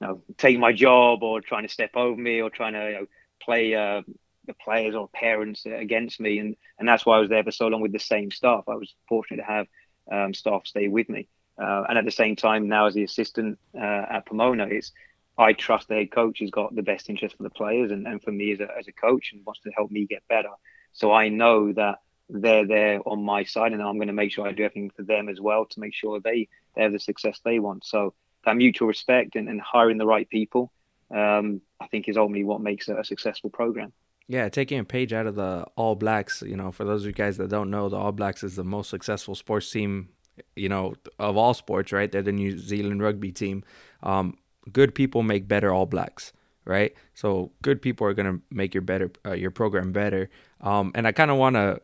[SPEAKER 4] you know, take my job or trying to step over me or trying to you know, play uh, the players or parents against me, and and that's why I was there for so long with the same staff. I was fortunate to have um, staff stay with me, uh, and at the same time, now as the assistant uh, at Pomona, it's I trust the head coach has got the best interest for the players and, and for me as a, as a coach and wants to help me get better. So I know that they're there on my side and I'm going to make sure I do everything for them as well to make sure they, they have the success they want. So that mutual respect and, and hiring the right people, um, I think is ultimately what makes it a successful program.
[SPEAKER 3] Yeah, taking a page out of the All Blacks, you know, for those of you guys that don't know, the All Blacks is the most successful sports team, you know, of all sports, right? They're the New Zealand rugby team. Um, good people make better All Blacks, right? So good people are gonna make your better uh, your program better. Um, and I kind of want to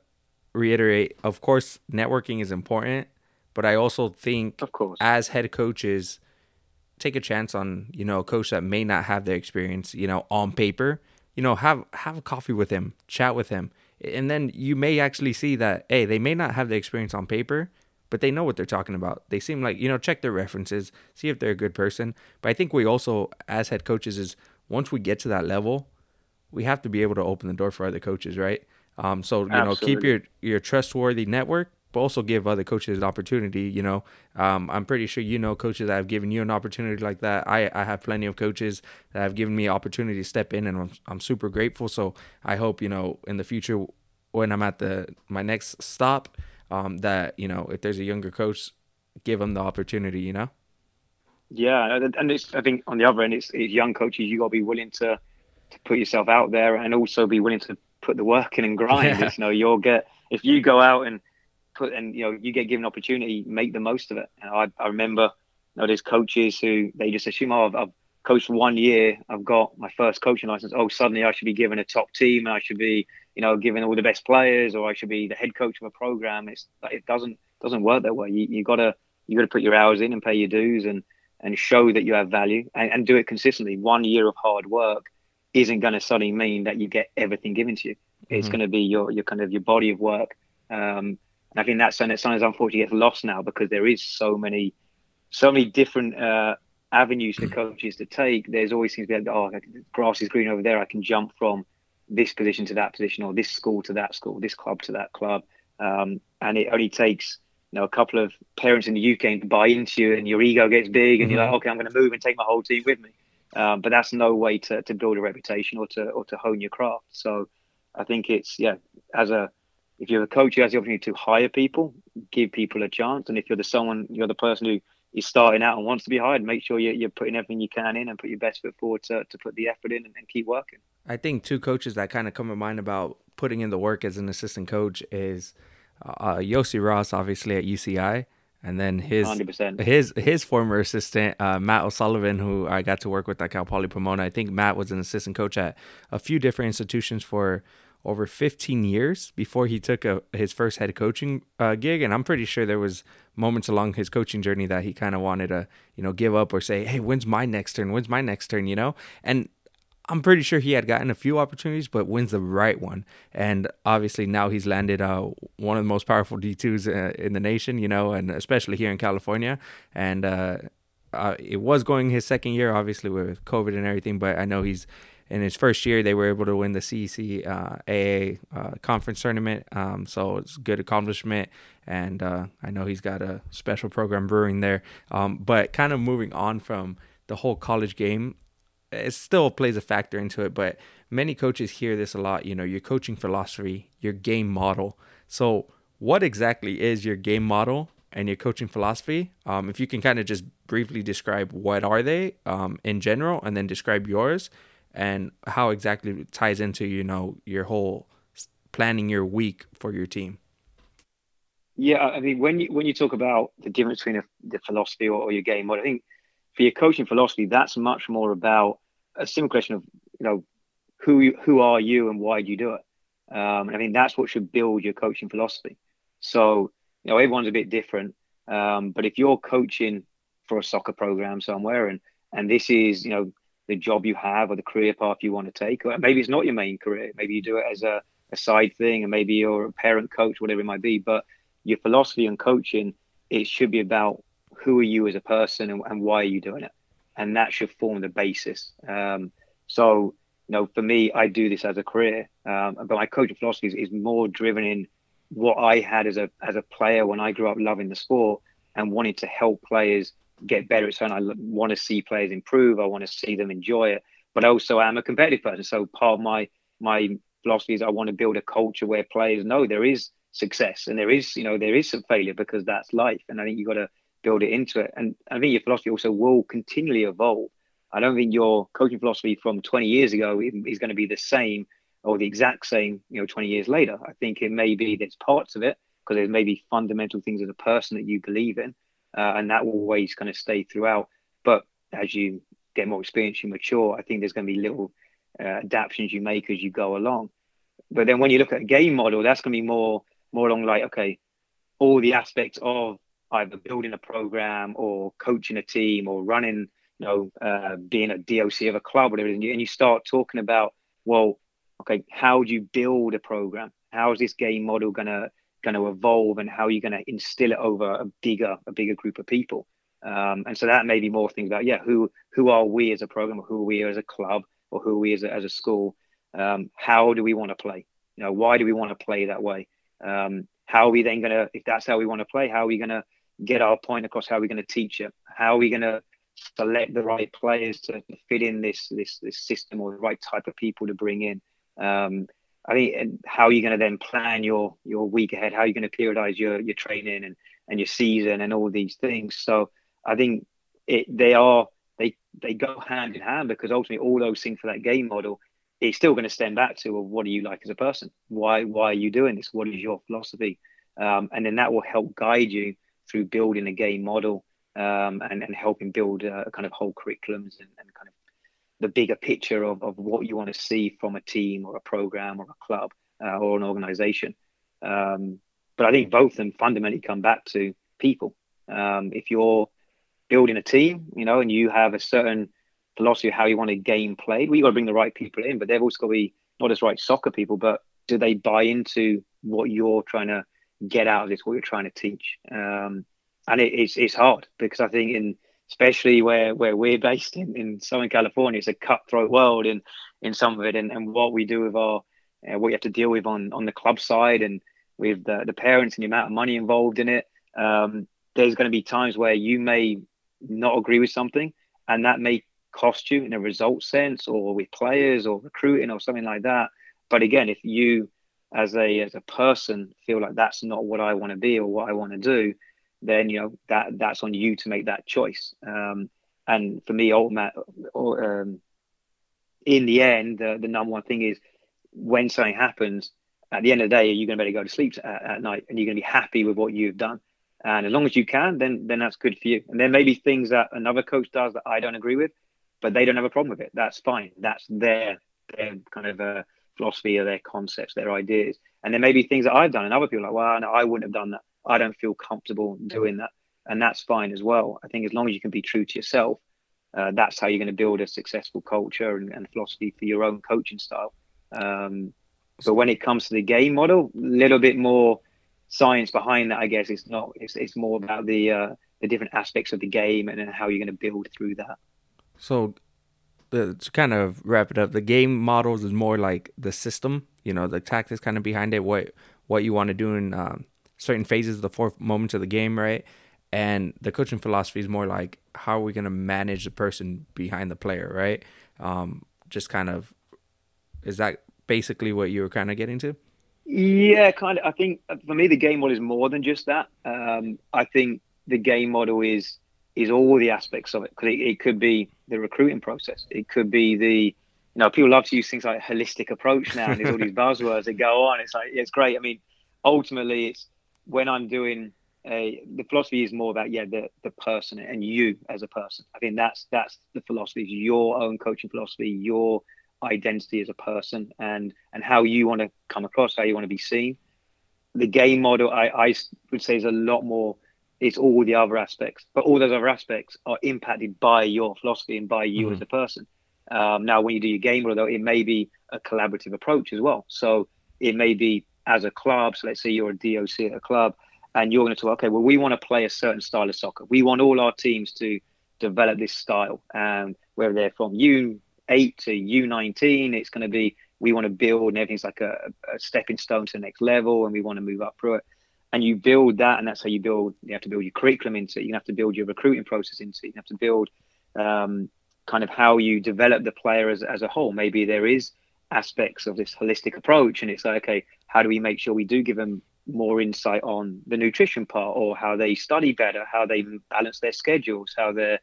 [SPEAKER 3] reiterate, of course, networking is important, but I also think,
[SPEAKER 4] of course,
[SPEAKER 3] as head coaches, take a chance on you know a coach that may not have the experience you know on paper. You know have have a coffee with him chat with him and then you may actually see that hey they may not have the experience on paper but they know what they're talking about. They seem like you know check their references see if they're a good person. But i think we also as head coaches is once we get to that level we have to be able to open the door for other coaches right um, so you Absolutely. know keep your your trustworthy network but also give other coaches an opportunity. You know, um, I'm pretty sure you know coaches that have given you an opportunity like that. I, I have plenty of coaches that have given me opportunity to step in, and I'm, I'm super grateful. So I hope you know in the future when I'm at the my next stop um, that you know if there's a younger coach, give them the opportunity. You know.
[SPEAKER 4] Yeah, and it's I think on the other end, it's, it's young coaches. You got to be willing to to put yourself out there and also be willing to put the work in and grind. Yeah. you know, you'll get if you go out and put and you know you get given opportunity, make the most of it. And I, I remember you know, there's coaches who they just assume, oh, I've, I've coached one year, I've got my first coaching license. Oh, suddenly I should be given a top team, and I should be you know given all the best players, or I should be the head coach of a program. It's it doesn't doesn't work that way. You you gotta you gotta put your hours in and pay your dues and and show that you have value and, and do it consistently. One year of hard work isn't going to suddenly mean that you get everything given to you. It's mm-hmm. going to be your your kind of your body of work. Um, and I think that's something that sometimes unfortunately gets lost now because there is so many, so many different uh, avenues for coaches to take. There's always seems to be, oh, grass is green over there. I can jump from this position to that position, or this school to that school, this club to that club. Um, and it only takes you know a couple of parents in the UK to buy into you, and your ego gets big, and mm-hmm. you're like, okay, I'm going to move and take my whole team with me. Um, but that's no way to, to build a reputation or to or to hone your craft. So I think it's yeah, as a if you're a coach who has the opportunity to hire people, give people a chance. And if you're the someone, you're the person who is starting out and wants to be hired, make sure you're, you're putting everything you can in and put your best foot forward to, to put the effort in and, and keep working.
[SPEAKER 3] I think two coaches that kind of come to mind about putting in the work as an assistant coach is uh, Yossi Raz, obviously at UCI, and then his 100%. his his former assistant uh, Matt O'Sullivan, who I got to work with at Cal Poly Pomona. I think Matt was an assistant coach at a few different institutions for over 15 years before he took a, his first head coaching uh, gig and i'm pretty sure there was moments along his coaching journey that he kind of wanted to you know give up or say hey when's my next turn when's my next turn you know and i'm pretty sure he had gotten a few opportunities but when's the right one and obviously now he's landed uh, one of the most powerful d2s uh, in the nation you know and especially here in california and uh, uh, it was going his second year obviously with covid and everything but i know he's in his first year, they were able to win the CEC uh, AA uh, conference tournament. Um, so it's a good accomplishment. And uh, I know he's got a special program brewing there. Um, but kind of moving on from the whole college game, it still plays a factor into it, but many coaches hear this a lot. You know, your coaching philosophy, your game model. So, what exactly is your game model and your coaching philosophy? Um, if you can kind of just briefly describe what are they um, in general, and then describe yours and how exactly it ties into you know your whole planning your week for your team.
[SPEAKER 4] Yeah, I mean, when you when you talk about the difference between a, the philosophy or, or your game model, I think for your coaching philosophy, that's much more about a simple question of you know who you, who are you and why do you do it. Um, I mean, that's what should build your coaching philosophy. So you know, everyone's a bit different, um, but if you're coaching for a soccer program somewhere, and and this is you know the job you have or the career path you want to take, or maybe it's not your main career, maybe you do it as a, a side thing, and maybe you're a parent coach, whatever it might be, but your philosophy on coaching it should be about who are you as a person and, and why are you doing it and that should form the basis. Um, so you know for me i do this as a career. Um, but my coaching philosophy is, is, more driven in what i had as a as a player when i grew up loving the sport and wanting to help players get better at something i want to see players improve. I want to see them enjoy it. But also i'm a competitive person. So part of my my philosophy is i want to build a culture where players know there is success and there is you know there is some failure because that's life. And i think you've got to build it into it. And i think your philosophy also will continually evolve. I don't think your coaching philosophy from 20 years ago is going to be the same or the exact same you know 20 years later. I think it may be there's parts of it because there's maybe fundamental things as a person that you believe in uh, and that will always kind of stay throughout. But as you get more experience you mature i think there's going to be little uh, adaptations you make as you go along. But then when you look at a game model that's going to be more more along like okay all the aspects of either building a program or coaching a team or running you know uh, being a DOC of a club whatever and you, and you start talking about well okay how do you build a program? How is this game model to going to evolve and how are you going to instill it over a bigger a bigger group of people? Um, and so that may be more things about yeah who who are we as a program or who are we as a club or who are we as a, as a school? Um, how do we want to play? You know why do we want to play that way? Um, how are we then going to, if that's how we want to play, how are we going to get our point across? How are we going to teach it? How are we going to select the right players to fit in this this this system or the right type of people to bring in? Um, I think how are you going to then plan your your week ahead? How are you going to periodize your your training and and your season and all these things? So I think it they are they they go hand in hand because ultimately all those things for that game model it's still going to stem back to well, what do you like as a person? Why why are you doing this? What is your philosophy? Um, and then that will help guide you through building a game model um, and, and helping build a, kind of whole curriculums and, and, kind of the bigger picture of, of what you want to see from a team or a program or a club uh, or an organization. Um, but I think both of them fundamentally come back to people. Um, if you're building a team, you know, and you have a certain philosophy of how you want a game played. Well, you got to bring the right people in, but they've also got to be not just right soccer people, but do they buy into what you're trying to get out of this, what you're trying to teach? Um, and it, it's it's hard because I think in especially where where we're based in, in Southern California, it's a cutthroat world in in some of it, and, and what we do with our uh, what you have to deal with on on the club side and with the, the parents and the amount of money involved in it. Um, there's going to be times where you may not agree with something, and that may cost you in a result sense or with players or recruiting or something like that. But again, if you as a as a person feel like that's not what I want to be or what I want to do, then you know that that's on you to make that choice. Um, and for me, ultimate, um, in the end, the, the number one thing is when something happens. At the end of the day, you're going to be able to go to sleep at, at night, and you're going to be happy with what you've done. And as long as you can, then then that's good for you. And there may be things that another coach does that I don't agree with, but they don't have a problem with it. That's fine. That's their their kind of uh, philosophy or their concepts, their ideas. And there may be things that I've done, and other people are like, well, no, I wouldn't have done that. I don't feel comfortable doing that, and that's fine as well. I think as long as you can be true to yourself, uh, that's how you're going to build a successful culture and, and philosophy for your own coaching style. Um, but when it comes to the game model, a little bit more science behind that. I guess it's not. It's, it's more about the uh, the different aspects of the game and how you're going to build through that.
[SPEAKER 3] So, the, to kind of wrap it up, the game models is more like the system, you know, the tactics kind of behind it, what what you want to do in um, certain phases, the four moments of the game, right? and the coaching philosophy is more like how are we going to manage the person behind the player, right? Um, just kind of is that basically what you were kind of getting to?
[SPEAKER 4] Yeah, kind of. I think uh, for me, the game model is more than just that. Um, I think the game model is is all the aspects of it because it, it, could be the recruiting process. It could be the you know people love to use things like holistic approach now, and there's all these buzzwords that go on. It's like it's great. I mean, ultimately, it's when I'm doing a the philosophy is more about yeah the the person and you as a person. I think that's that's the philosophy. Is your own coaching philosophy, your identity as a person, and and how you want to come across, how you want to be seen. The game model, I, I would say, is a lot more. It's all the other aspects, but all those other aspects are impacted by your philosophy and by you mm-hmm. as a person. Um, now, when you do your game model, though, it may be a collaborative approach as well. So it may be as a club. So let's say you're a DOC at a club and you're going to talk, okay, well, we want to play a certain style of soccer. We want all our teams to develop this style. And whether they're from U8 to U19, it's going to be, we want to build and everything's like a, a stepping stone to the next level and we want to move up through it. And you build that, and that's how you build. You have to build your curriculum into it. You have to build your recruiting process into it. You have to build um, kind of how you develop the player as, as a whole. Maybe there is aspects of this holistic approach, and it's like, okay, how do we make sure we do give them more insight on the nutrition part or how they study better, how they balance their schedules, how they're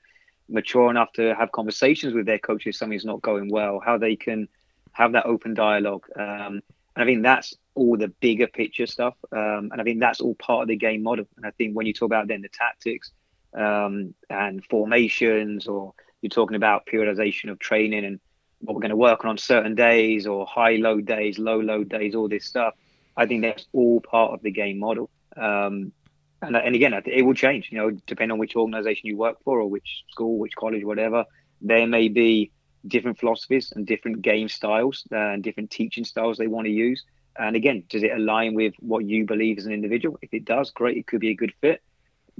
[SPEAKER 4] mature enough to have conversations with their coaches if something's not going well, how they can have that open dialogue. Um, and I think that's all the bigger picture stuff. Um, and I think that's all part of the game model. And I think when you talk about then the tactics um, and formations, or you're talking about periodization of training and what we're going to work on on certain days or high load days, low load days, all this stuff I think that's all part of the game model. Um, and, and again, it will change, you know, depending on which organization you work for or which school, which college, whatever. There may be different philosophies and different game styles uh, and different teaching styles they want to use. And again, does it align with what you believe as an individual? If it does, great, it could be a good fit.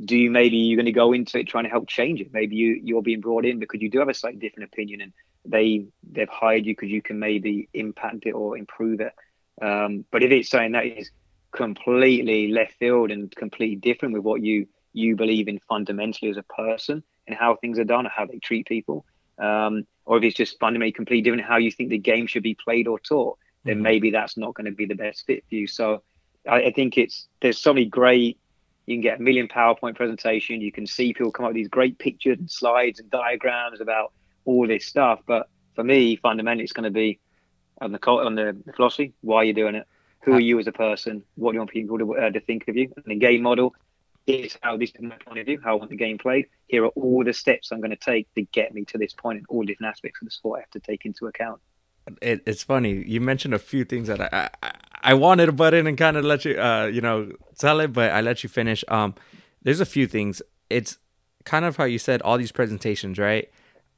[SPEAKER 4] Do you maybe you're going to go into it trying to help change it? Maybe you you're being brought in because you do have a slightly different opinion, and they they've hired you because you can maybe impact it or improve it. Um, but if it's saying that is completely left field and completely different with what you you believe in fundamentally as a person and how things are done or how they treat people, um, or if it's just fundamentally completely different how you think the game should be played or taught, then mm-hmm. maybe that's not going to be the best fit for you. So I, I think it's there's so many great. You can get a million PowerPoint presentation. You can see people come up with these great pictures and slides and diagrams about all this stuff. But for me, fundamentally, it's going to be on the on the philosophy. Why you're you doing it? Who are you as a person? What do you want people to, uh, to think of you? And the game model is how this is my point of view, how I want the game played. Here are all the steps I'm going to take to get me to this point and all different aspects of the sport I have to take into account.
[SPEAKER 3] It, it's funny. You mentioned a few things that I, I, I wanted to butt in and kind of let you, uh, you know, tell it, but I let you finish. Um, there's a few things. It's kind of how you said all these presentations, right?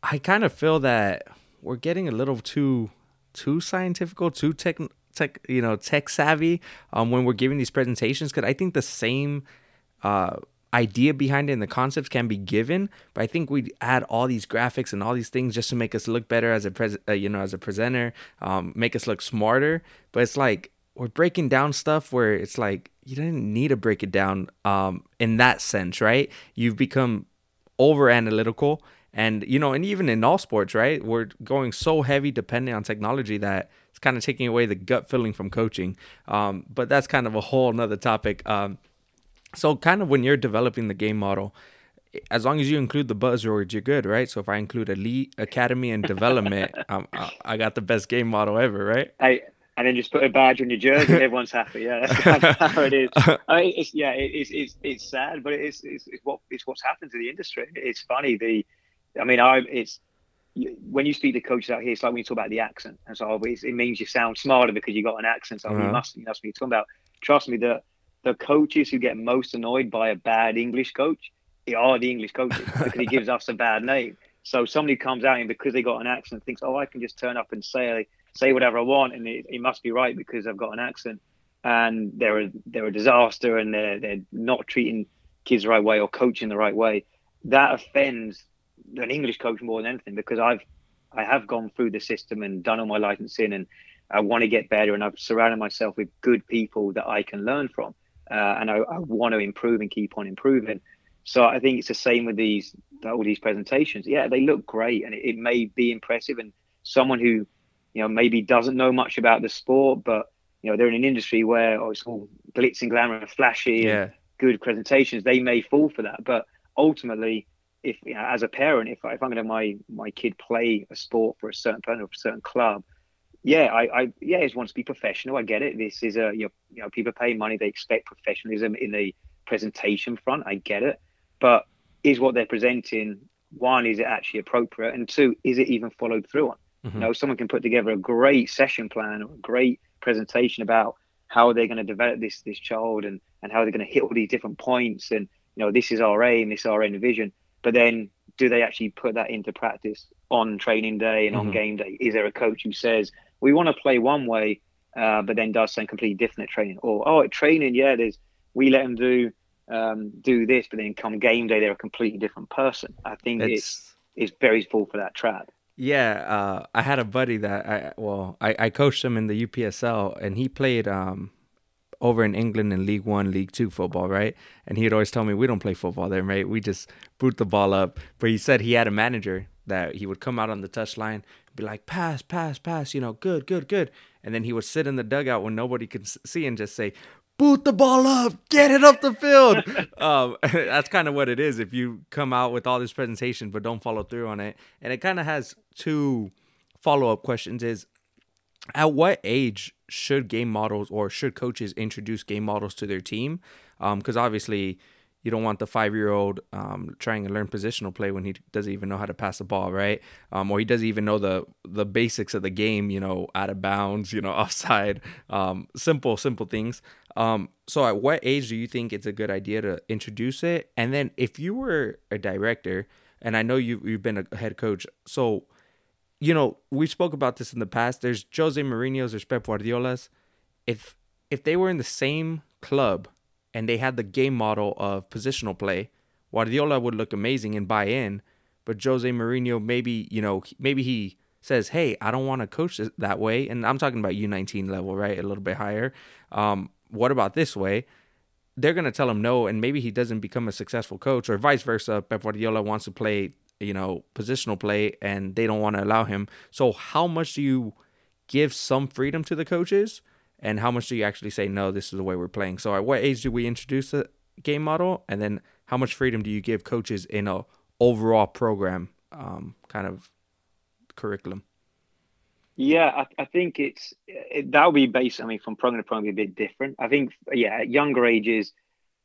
[SPEAKER 3] I kind of feel that we're getting a little too too scientific, too tech, tech, you know, tech savvy um, when we're giving these presentations. Because I think the same uh, idea behind it and the concepts can be given, but I think we add all these graphics and all these things just to make us look better as a pres, uh, you know, as a presenter, um, make us look smarter. But it's like we're breaking down stuff where it's like you didn't need to break it down um, in that sense, right? You've become over analytical and you know, and even in all sports, right? We're going so heavy depending on technology that it's kind of taking away the gut feeling from coaching. Um, but that's kind of a whole nother topic. Um, so kind of when you're developing the game model, as long as you include the buzzwords, you're good, right? So if I include elite, academy, and development, um, I got the best game model ever, right?
[SPEAKER 4] I, and then just put a badge on your jersey, and everyone's happy. Yeah, that's kind of how it is. I mean, it's, yeah, it, it's, it's it's sad, but it's, it's it's what it's what's happened to the industry. It's funny the I mean, I it's when you speak to coaches out here, it's like when you talk about the accent, and so it means you sound smarter because you got an accent. So uh-huh. you must, you must be talking about. Trust me, the the coaches who get most annoyed by a bad English coach are the English coaches because he gives us a bad name. So somebody comes out and because they got an accent thinks, oh, I can just turn up and say say whatever I want, and it, it must be right because I've got an accent. And they're a, they're a disaster, and they're they're not treating kids the right way or coaching the right way. That offends an English coach more than anything because I've I have gone through the system and done all my licensing and I want to get better and I've surrounded myself with good people that I can learn from uh, and I, I, want to improve and keep on improving. So I think it's the same with these all these presentations. Yeah, they look great, and it, it may be impressive. And someone who, you know, maybe doesn't know much about the sport, but you know, they're in an industry where oh, it's all glitz and glamour and flashy yeah. and good presentations. They may fall for that, but ultimately, if you know, as a parent, if, I, if I'm going to my my kid play a sport for a certain person or a certain club, yeah, I, I yeah, just wants to be professional. I get it. This is a you know, you know people pay money, they expect professionalism in the presentation front. I get it, but is what they're presenting one is it actually appropriate, and two is it even followed through on? Mm-hmm. You know, someone can put together a great session plan or a great presentation about how they're going to develop this this child and and how they're going to hit all these different points and you know this is our aim, this is our end vision. But then do they actually put that into practice on training day and mm-hmm. on game day? Is there a coach who says we want to play one way, uh, but then does something completely different at training? Or oh, at training, yeah, there's we let them do um, do this, but then come game day, they're a completely different person. I think it's it's very full for that trap.
[SPEAKER 3] Yeah, uh, I had a buddy that I well, I, I coached him in the UPSL, and he played um, over in England in League One, League Two football, right? And he'd always tell me we don't play football there, mate. We just boot the ball up. But he said he had a manager that he would come out on the touchline, be like, pass, pass, pass, you know, good, good, good. And then he would sit in the dugout when nobody could see and just say, boot the ball up, get it up the field. um, that's kind of what it is. If you come out with all this presentation but don't follow through on it, and it kind of has two follow up questions: is at what age should game models or should coaches introduce game models to their team? Because um, obviously you don't want the five year old um, trying to learn positional play when he doesn't even know how to pass the ball, right? Um, or he doesn't even know the the basics of the game, you know, out of bounds, you know, offside, um, simple, simple things. Um, so, at what age do you think it's a good idea to introduce it? And then, if you were a director, and I know you you've been a head coach, so you know we spoke about this in the past. There's Jose Mourinho's, there's Pep Guardiola's. If if they were in the same club and they had the game model of positional play, Guardiola would look amazing and buy in. But Jose Mourinho, maybe you know, maybe he says, "Hey, I don't want to coach that way," and I'm talking about U19 level, right, a little bit higher. Um, what about this way? They're gonna tell him no, and maybe he doesn't become a successful coach, or vice versa. Pep Guardiola wants to play, you know, positional play, and they don't want to allow him. So, how much do you give some freedom to the coaches? And how much do you actually say no this is the way we're playing. So at what age do we introduce the game model? And then how much freedom do you give coaches in a overall program um, kind of curriculum?
[SPEAKER 4] Yeah I, I think it's it, that would be based i mean from program to program a bit different. I think yeah at younger ages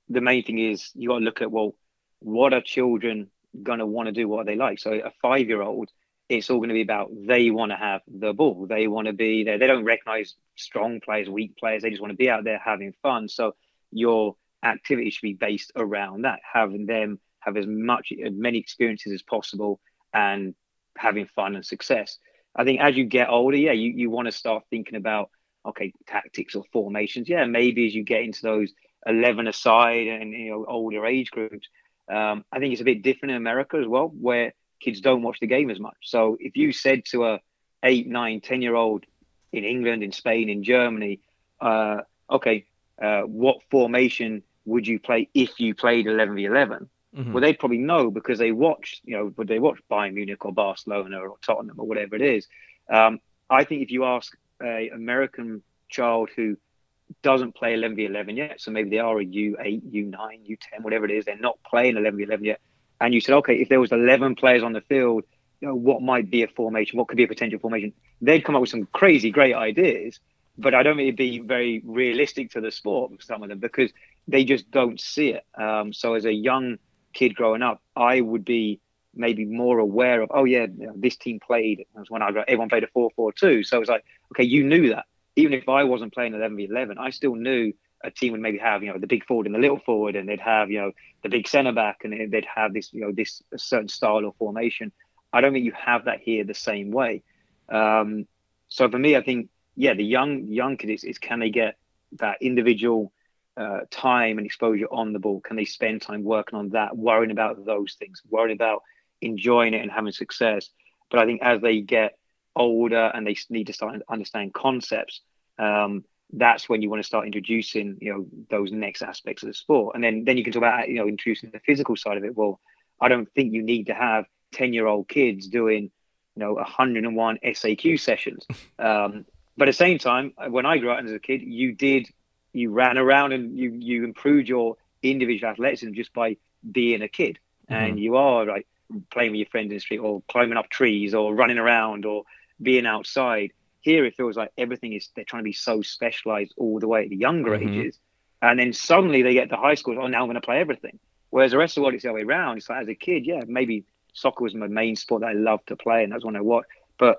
[SPEAKER 4] the main thing is you got to look at well what are children going to want to do what they like? So a five year old it's all going to be about they want to have the ball. They want to be there. They don't recognize strong players, weak players. They just want to be out there having fun. So your activity should be based around that, having them have as much, as many experiences as possible and having fun and success. I think as you get older, yeah, you, you want to start thinking about, okay, tactics or formations. Yeah, maybe as you get into those 11 aside and, you know, older age groups, um, I think it's a bit different in America as well, where kids don't watch the game as much. So if you said to a eight, nine, ten year old in England, in Spain, in Germany, uh, okay, uh, what formation would you play if you played 11 v 11? Mm-hmm. Well, they'd probably know because they watched, you know, would they watch Bayern Munich or Barcelona or Tottenham or whatever it is. Um, I think if you ask a American child who doesn't play 11 v 11 yet, so maybe they are a U8, U9, U10, whatever it is, they're not playing 11 v 11 yet, and you said, okay, if there was 11 players on the field, you know, what might be a formation? What could be a potential formation? They'd come up with some crazy, great ideas, but I don't think it'd be very realistic to the sport, some of them, because they just don't see it. Um, so as a young kid growing up, I would be maybe more aware of, oh yeah, you know, this team played. That was when I got everyone played a 4-4-2. So it was like, okay, you knew that. Even if I wasn't playing 11 v 11, I still knew a team would maybe have you know the big forward and the little forward, and they'd have you know the big centre back, and they'd have this you know this certain style or formation. I don't think you have that here the same way. Um, so for me, I think yeah, the young young kids is, can they get that individual uh, time and exposure on the ball? Can they spend time working on that, worrying about those things, worrying about enjoying it and having success? But I think as they get older and they need to start understand concepts, um, that's when you want to start introducing, you know, those next aspects of the sport. And then then you can talk about, you know, introducing the physical side of it. Well, I don't think you need to have 10 year old kids doing, you know, 101 SAQ sessions. Um, but at the same time, when I grew up as a kid, you did, you ran around and you, you improved your individual athleticism just by being a kid. Mm-hmm. And you are like playing with your friends in the street or climbing up trees or running around or being outside. Here, it feels like everything is, they're trying to be so specialized all the way at the younger mm-hmm. ages. And then suddenly they get to high school, oh, now I'm going to play everything. Whereas the rest of the world, it's the other way around. It's like as a kid, yeah, maybe soccer was my main sport that I loved to play, and that's when I watched. But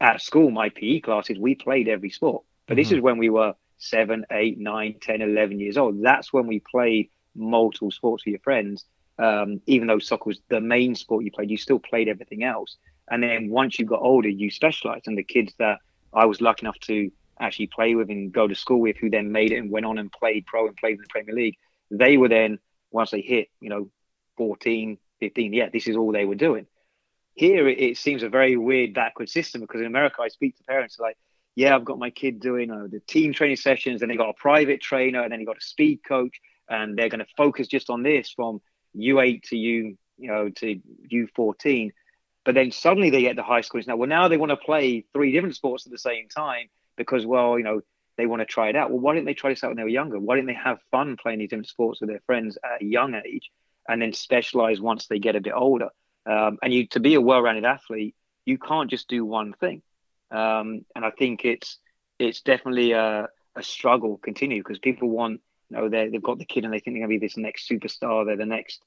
[SPEAKER 4] at school, my PE classes, we played every sport. But mm-hmm. this is when we were seven, eight, nine, 10, 11 years old. That's when we played multiple sports with your friends. Um, even though soccer was the main sport you played, you still played everything else. And then once you got older, you specialized. And the kids that I was lucky enough to actually play with and go to school with, who then made it and went on and played pro and played in the Premier League, they were then, once they hit, you know, 14, 15, yeah, this is all they were doing. Here, it, seems a very weird backward system because in America, I speak to parents like, yeah, I've got my kid doing uh, the team training sessions, and they got a private trainer, and then he got a speed coach, and they're going to focus just on this from U8 to U, you know, to U14. But then suddenly they get to high school. Now, well, now they want to play three different sports at the same time because, well, you know, they want to try it out. Well, why didn't they try this out when they were younger? Why didn't they have fun playing these different sports with their friends at a young age? and then specialize once they get a bit older. Um, and you to be a well-rounded athlete, you can't just do one thing. Um, and I think it's it's definitely a, a struggle continue because people want you know they've got the kid and they think they're going to be this next superstar, they're the next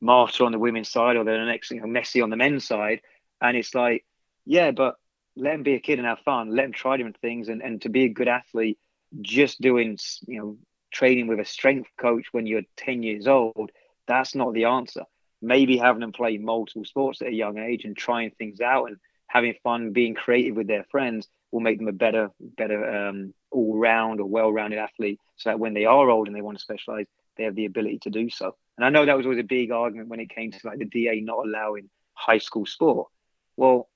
[SPEAKER 4] Marta on the women's side or the next you know, Messi on the men's side, and it's like yeah, but let them be a kid and have fun, let them try different things, and and to be a good athlete, just doing you know training with a strength coach when you're 10 years old that's not the answer. Maybe having them play multiple sports at a young age and trying things out and having fun, being creative with their friends will make them a better, better um, all-round or well-rounded athlete. So that when they are old and they want to specialize, they have the ability to do so. And I know that was always a big argument when it came to like the DA not allowing high school sport. Well,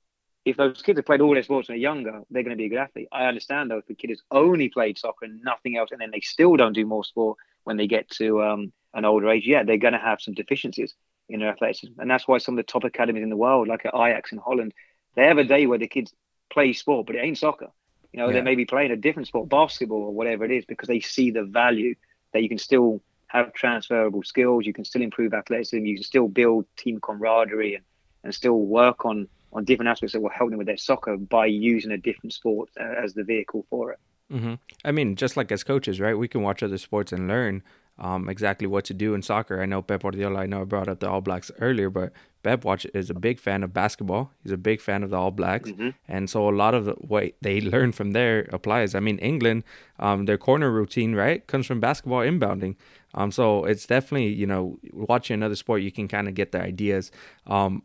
[SPEAKER 4] if those kids have played all their sports when they're younger, they're going to be a good athlete. I understand though if a kid has only played soccer and nothing else, and then they still don't do more sport when they get to um, an older age, yeah, they're going to have some deficiencies in their athleticism. And that's why some of the top academies in the world, like at Ajax in Holland, they have a day where the kids play sport, but it ain't soccer. You know, yeah. they may be playing a different sport, basketball or whatever it is, because they see the value that you can still have transferable skills, you can still improve athleticism, you can still build team camaraderie and, and still work on on different aspects that will help them with their soccer by using a different sport uh, as the vehicle for it.
[SPEAKER 3] Mm-hmm. I mean, just like as coaches, right? We can watch other sports and learn um, exactly what to do in soccer. I know Pep Guardiola. I know I brought up the All Blacks earlier, but Pep watch is a big fan of basketball. He's a big fan of the All Blacks, mm-hmm. and so a lot of the what they learn from there applies. I mean, England, um, their corner routine right comes from basketball inbounding. Um, so it's definitely you know watching another sport, you can kind of get the ideas. Um,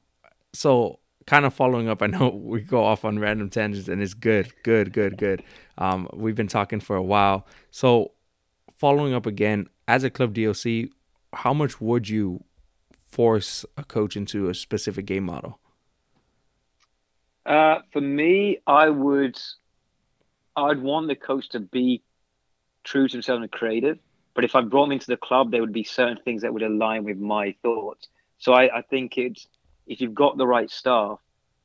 [SPEAKER 3] so kind of following up, I know we go off on random tangents, and it's good, good, good, good. Um, we've been talking for a while, so following up again as a club DOC, how much would you force a coach into a specific game model?
[SPEAKER 4] Uh, for me, I would, I'd want the coach to be true to himself and creative. But if I brought them into the club, there would be certain things that would align with my thoughts. So I, I think it's if you've got the right staff,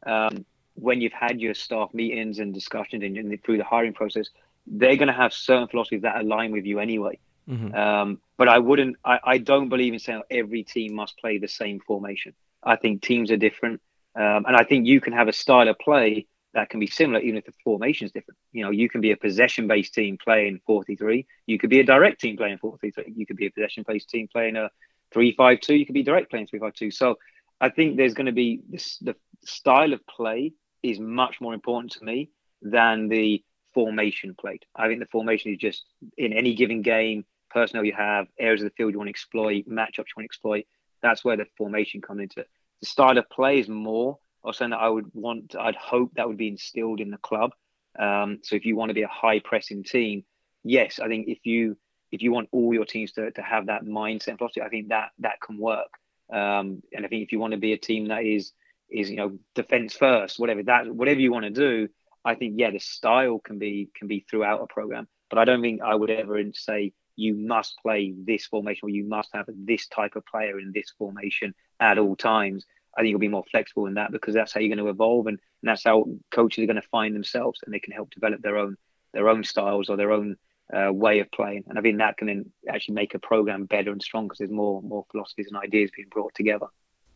[SPEAKER 4] um, when you've had your staff meetings and discussions and, and through the hiring process, they're going to have certain philosophies that align with you anyway. Mm-hmm. Um, but I wouldn't. I, I don't believe in saying every team must play the same formation. I think teams are different, um, and I think you can have a style of play that can be similar, even if the formation is different. You know, you can be a possession-based team playing 4-3. You could be a direct team playing 4-3. You could be a possession-based team playing a 3-5-2. You could be direct playing 3-5-2. So I think there's going to be this, the style of play is much more important to me than the formation played. I think the formation is just in any given game, personnel you have, areas of the field you want to exploit, matchups you want to exploit. That's where the formation comes into. it. The style of play is more, or something that I would want, I'd hope that would be instilled in the club. Um, so if you want to be a high pressing team, yes, I think if you if you want all your teams to, to have that mindset philosophy, I think that that can work. Um, and I think if you want to be a team that is is you know defense first, whatever that whatever you want to do, I think yeah, the style can be can be throughout a program. But I don't think I would ever say you must play this formation or you must have this type of player in this formation at all times. I think you'll be more flexible in that because that's how you're going to evolve and, and that's how coaches are going to find themselves and they can help develop their own their own styles or their own uh, way of playing. And I think that can then actually make a program better and stronger because there's more more philosophies and ideas being brought together.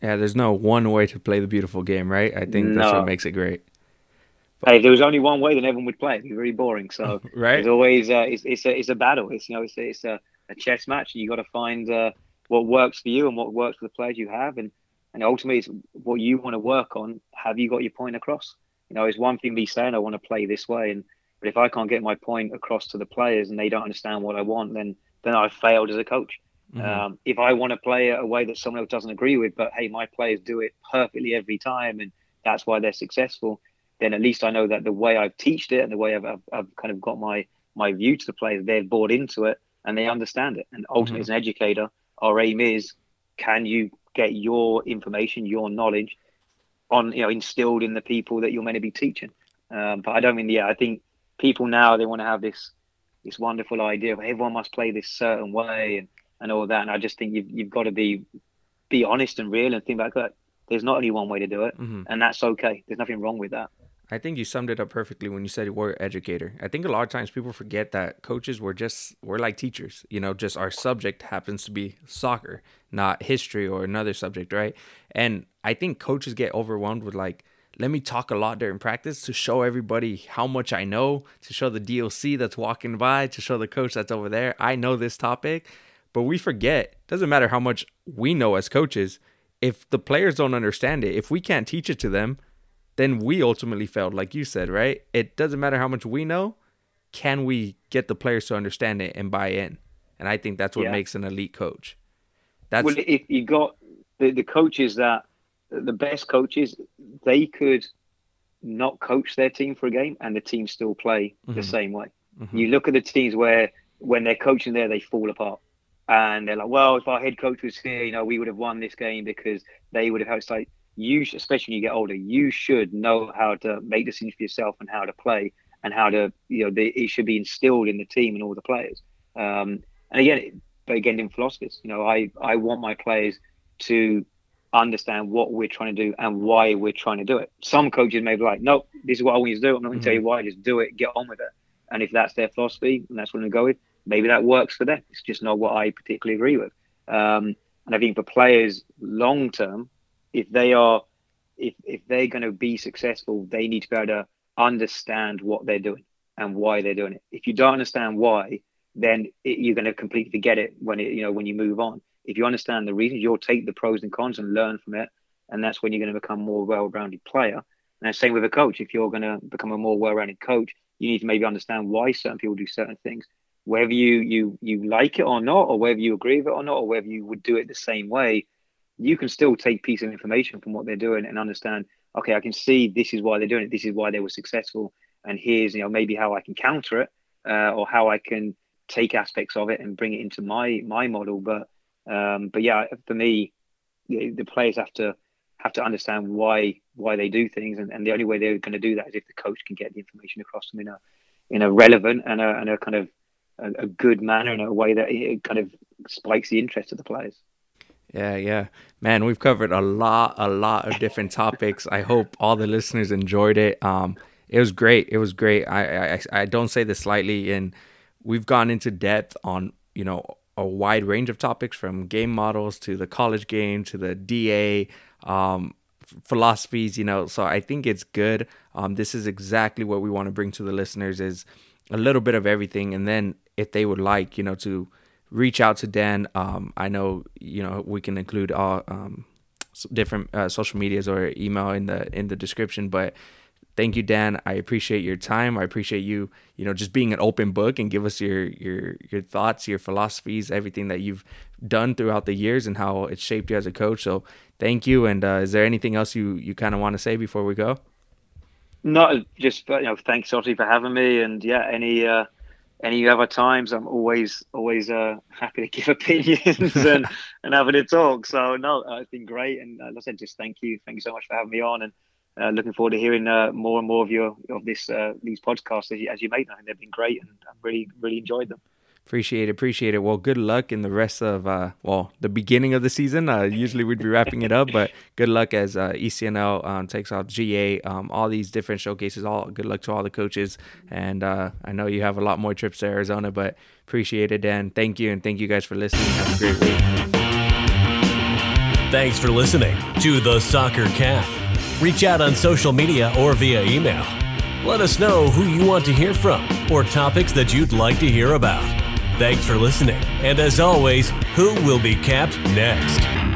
[SPEAKER 3] Yeah, there's no one way to play the beautiful game, right? I think that's what makes it great.
[SPEAKER 4] Hey, if there was only one way, then everyone would play. It'd be very boring. So
[SPEAKER 3] right,
[SPEAKER 4] it's always uh, it's, it's a it's a battle. It's you know it's a, it's a, a chess match, and you got to find uh, what works for you and what works for the players you have, and and ultimately it's what you want to work on. Have you got your point across? You know, it's one thing me saying I want to play this way, and but if I can't get my point across to the players and they don't understand what I want, then then I've failed as a coach. Mm-hmm. Um, if I want to play a way that someone else doesn't agree with, but hey, my players do it perfectly every time, and that's why they're successful, then at least I know that the way I've teached it and the way I've, I've, I've kind of got my my view to the players, they've bought into it and they understand it. And ultimately, mm-hmm. as an educator, our aim is, can you get your information, your knowledge, on you know instilled in the people that you're meant to be teaching? Um, but I don't mean, yeah, I think people now they want to have this this wonderful idea of everyone must play this certain way and, and all that. And I just think you've you've got to be be honest and real and think about that. There's not only one way to do it, mm-hmm. and that's okay. There's nothing wrong with that.
[SPEAKER 3] I think you summed it up perfectly when you said we're educator. I think a lot of times people forget that coaches were just we're like teachers. You know, just our subject happens to be soccer, not history or another subject, right? And I think coaches get overwhelmed with like, let me talk a lot during practice to show everybody how much I know, to show the DOC that's walking by, to show the coach that's over there, I know this topic. But we forget, doesn't matter how much we know as coaches, if the players don't understand it, if we can't teach it to them, then we ultimately failed, like you said, right? It doesn't matter how much we know. Can we get the players to understand it and buy in? And I think that's what yeah. makes an elite coach.
[SPEAKER 4] That's well, if you got the, the coaches that the best coaches, they could not coach their team for a game and the team still play mm-hmm. the same way. Mm-hmm. You look at the teams where when they're coaching there, they fall apart. And they're like, well, if our head coach was here, you know, we would have won this game because they would have had. It's like, you, especially when you get older, you should know how to make decisions for yourself and how to play and how to, you know, the, it should be instilled in the team and all the players. Um, and again, but again, in philosophies, you know, I, I want my players to understand what we're trying to do and why we're trying to do it. Some coaches may be like, nope, this is what I want you to do. I'm not going to tell you mm-hmm. why. Just do it. Get on with it. And if that's their philosophy and that's what I'm going to go with, maybe that works for them. It's just not what I particularly agree with. Um, and I think for players long term, if they are if if they're going to be successful, they need to be able to understand what they're doing and why they're doing it. If you don't understand why, then it, you're going to completely forget it when it you know when you move on. If you understand the reasons, you'll take the pros and cons and learn from it, and that's when you're going to become a more well-rounded player. And same with a coach. If you're going to become a more well-rounded coach, you need to maybe understand why certain people do certain things, whether you you you like it or not, or whether you agree with it or not, or whether you would do it the same way you can still take piece of information from what they're doing and understand okay i can see this is why they're doing it this is why they were successful and here's you know maybe how i can counter it uh, or how i can take aspects of it and bring it into my my model. But um, but yeah for me the players have to have to understand why why they do things and, and the only way they're going to do that is if the coach can get the information across them in a in a relevant and a, and a kind of a, a good manner in a way that it kind of spikes the interest of the players
[SPEAKER 3] yeah, yeah. Man, we've covered a lot, a lot of different topics. I hope all the listeners enjoyed it. Um, it was great. It was great. I, I, I don't say this lightly. and we've gone into depth on, you know, a wide range of topics from game models to the college game to the DA, um, philosophies, you know. So I think it's good. Um, this is exactly what we want to bring to the listeners is a little bit of everything. And then if they would like, you know, to reach out to Dan. Um, I know you know we can include all um, different uh, social medias or email in the in the description, but thank you dan. I appreciate your time. I appreciate you you know just being an open book and give us your your your thoughts your philosophies everything that you've done throughout the years and how it shaped you as a coach. So thank you. And uh, is there anything else you you kind of want to say before we go?
[SPEAKER 4] No just you know thanks Sotti for having me. And yeah any uh any other times, I'm always always uh, happy to give opinions and and having a talk. So no, uh, it's been great, and uh, like I said, just thank you, thank you so much for having me on, and uh, looking forward to hearing uh, more and more of your of this uh, these podcasts as you, as you made. I think they've been great, and I've really really enjoyed them.
[SPEAKER 3] Appreciate it, appreciate it. Well, good luck in the rest of uh, well the beginning of the season. Uh, usually we'd be wrapping it up, but good luck as uh, ECNL um, takes off GA, um, all these different showcases. All good luck to all the coaches, and uh, I know you have a lot more trips to Arizona, but appreciate it, Dan. Thank you, and thank you guys for listening. Have a great week.
[SPEAKER 1] Thanks for listening to the Soccer CAP. Reach out on social media or via email. Let us know who you want to hear from or topics that you'd like to hear about. Thanks for listening, and as always, who will be capped next?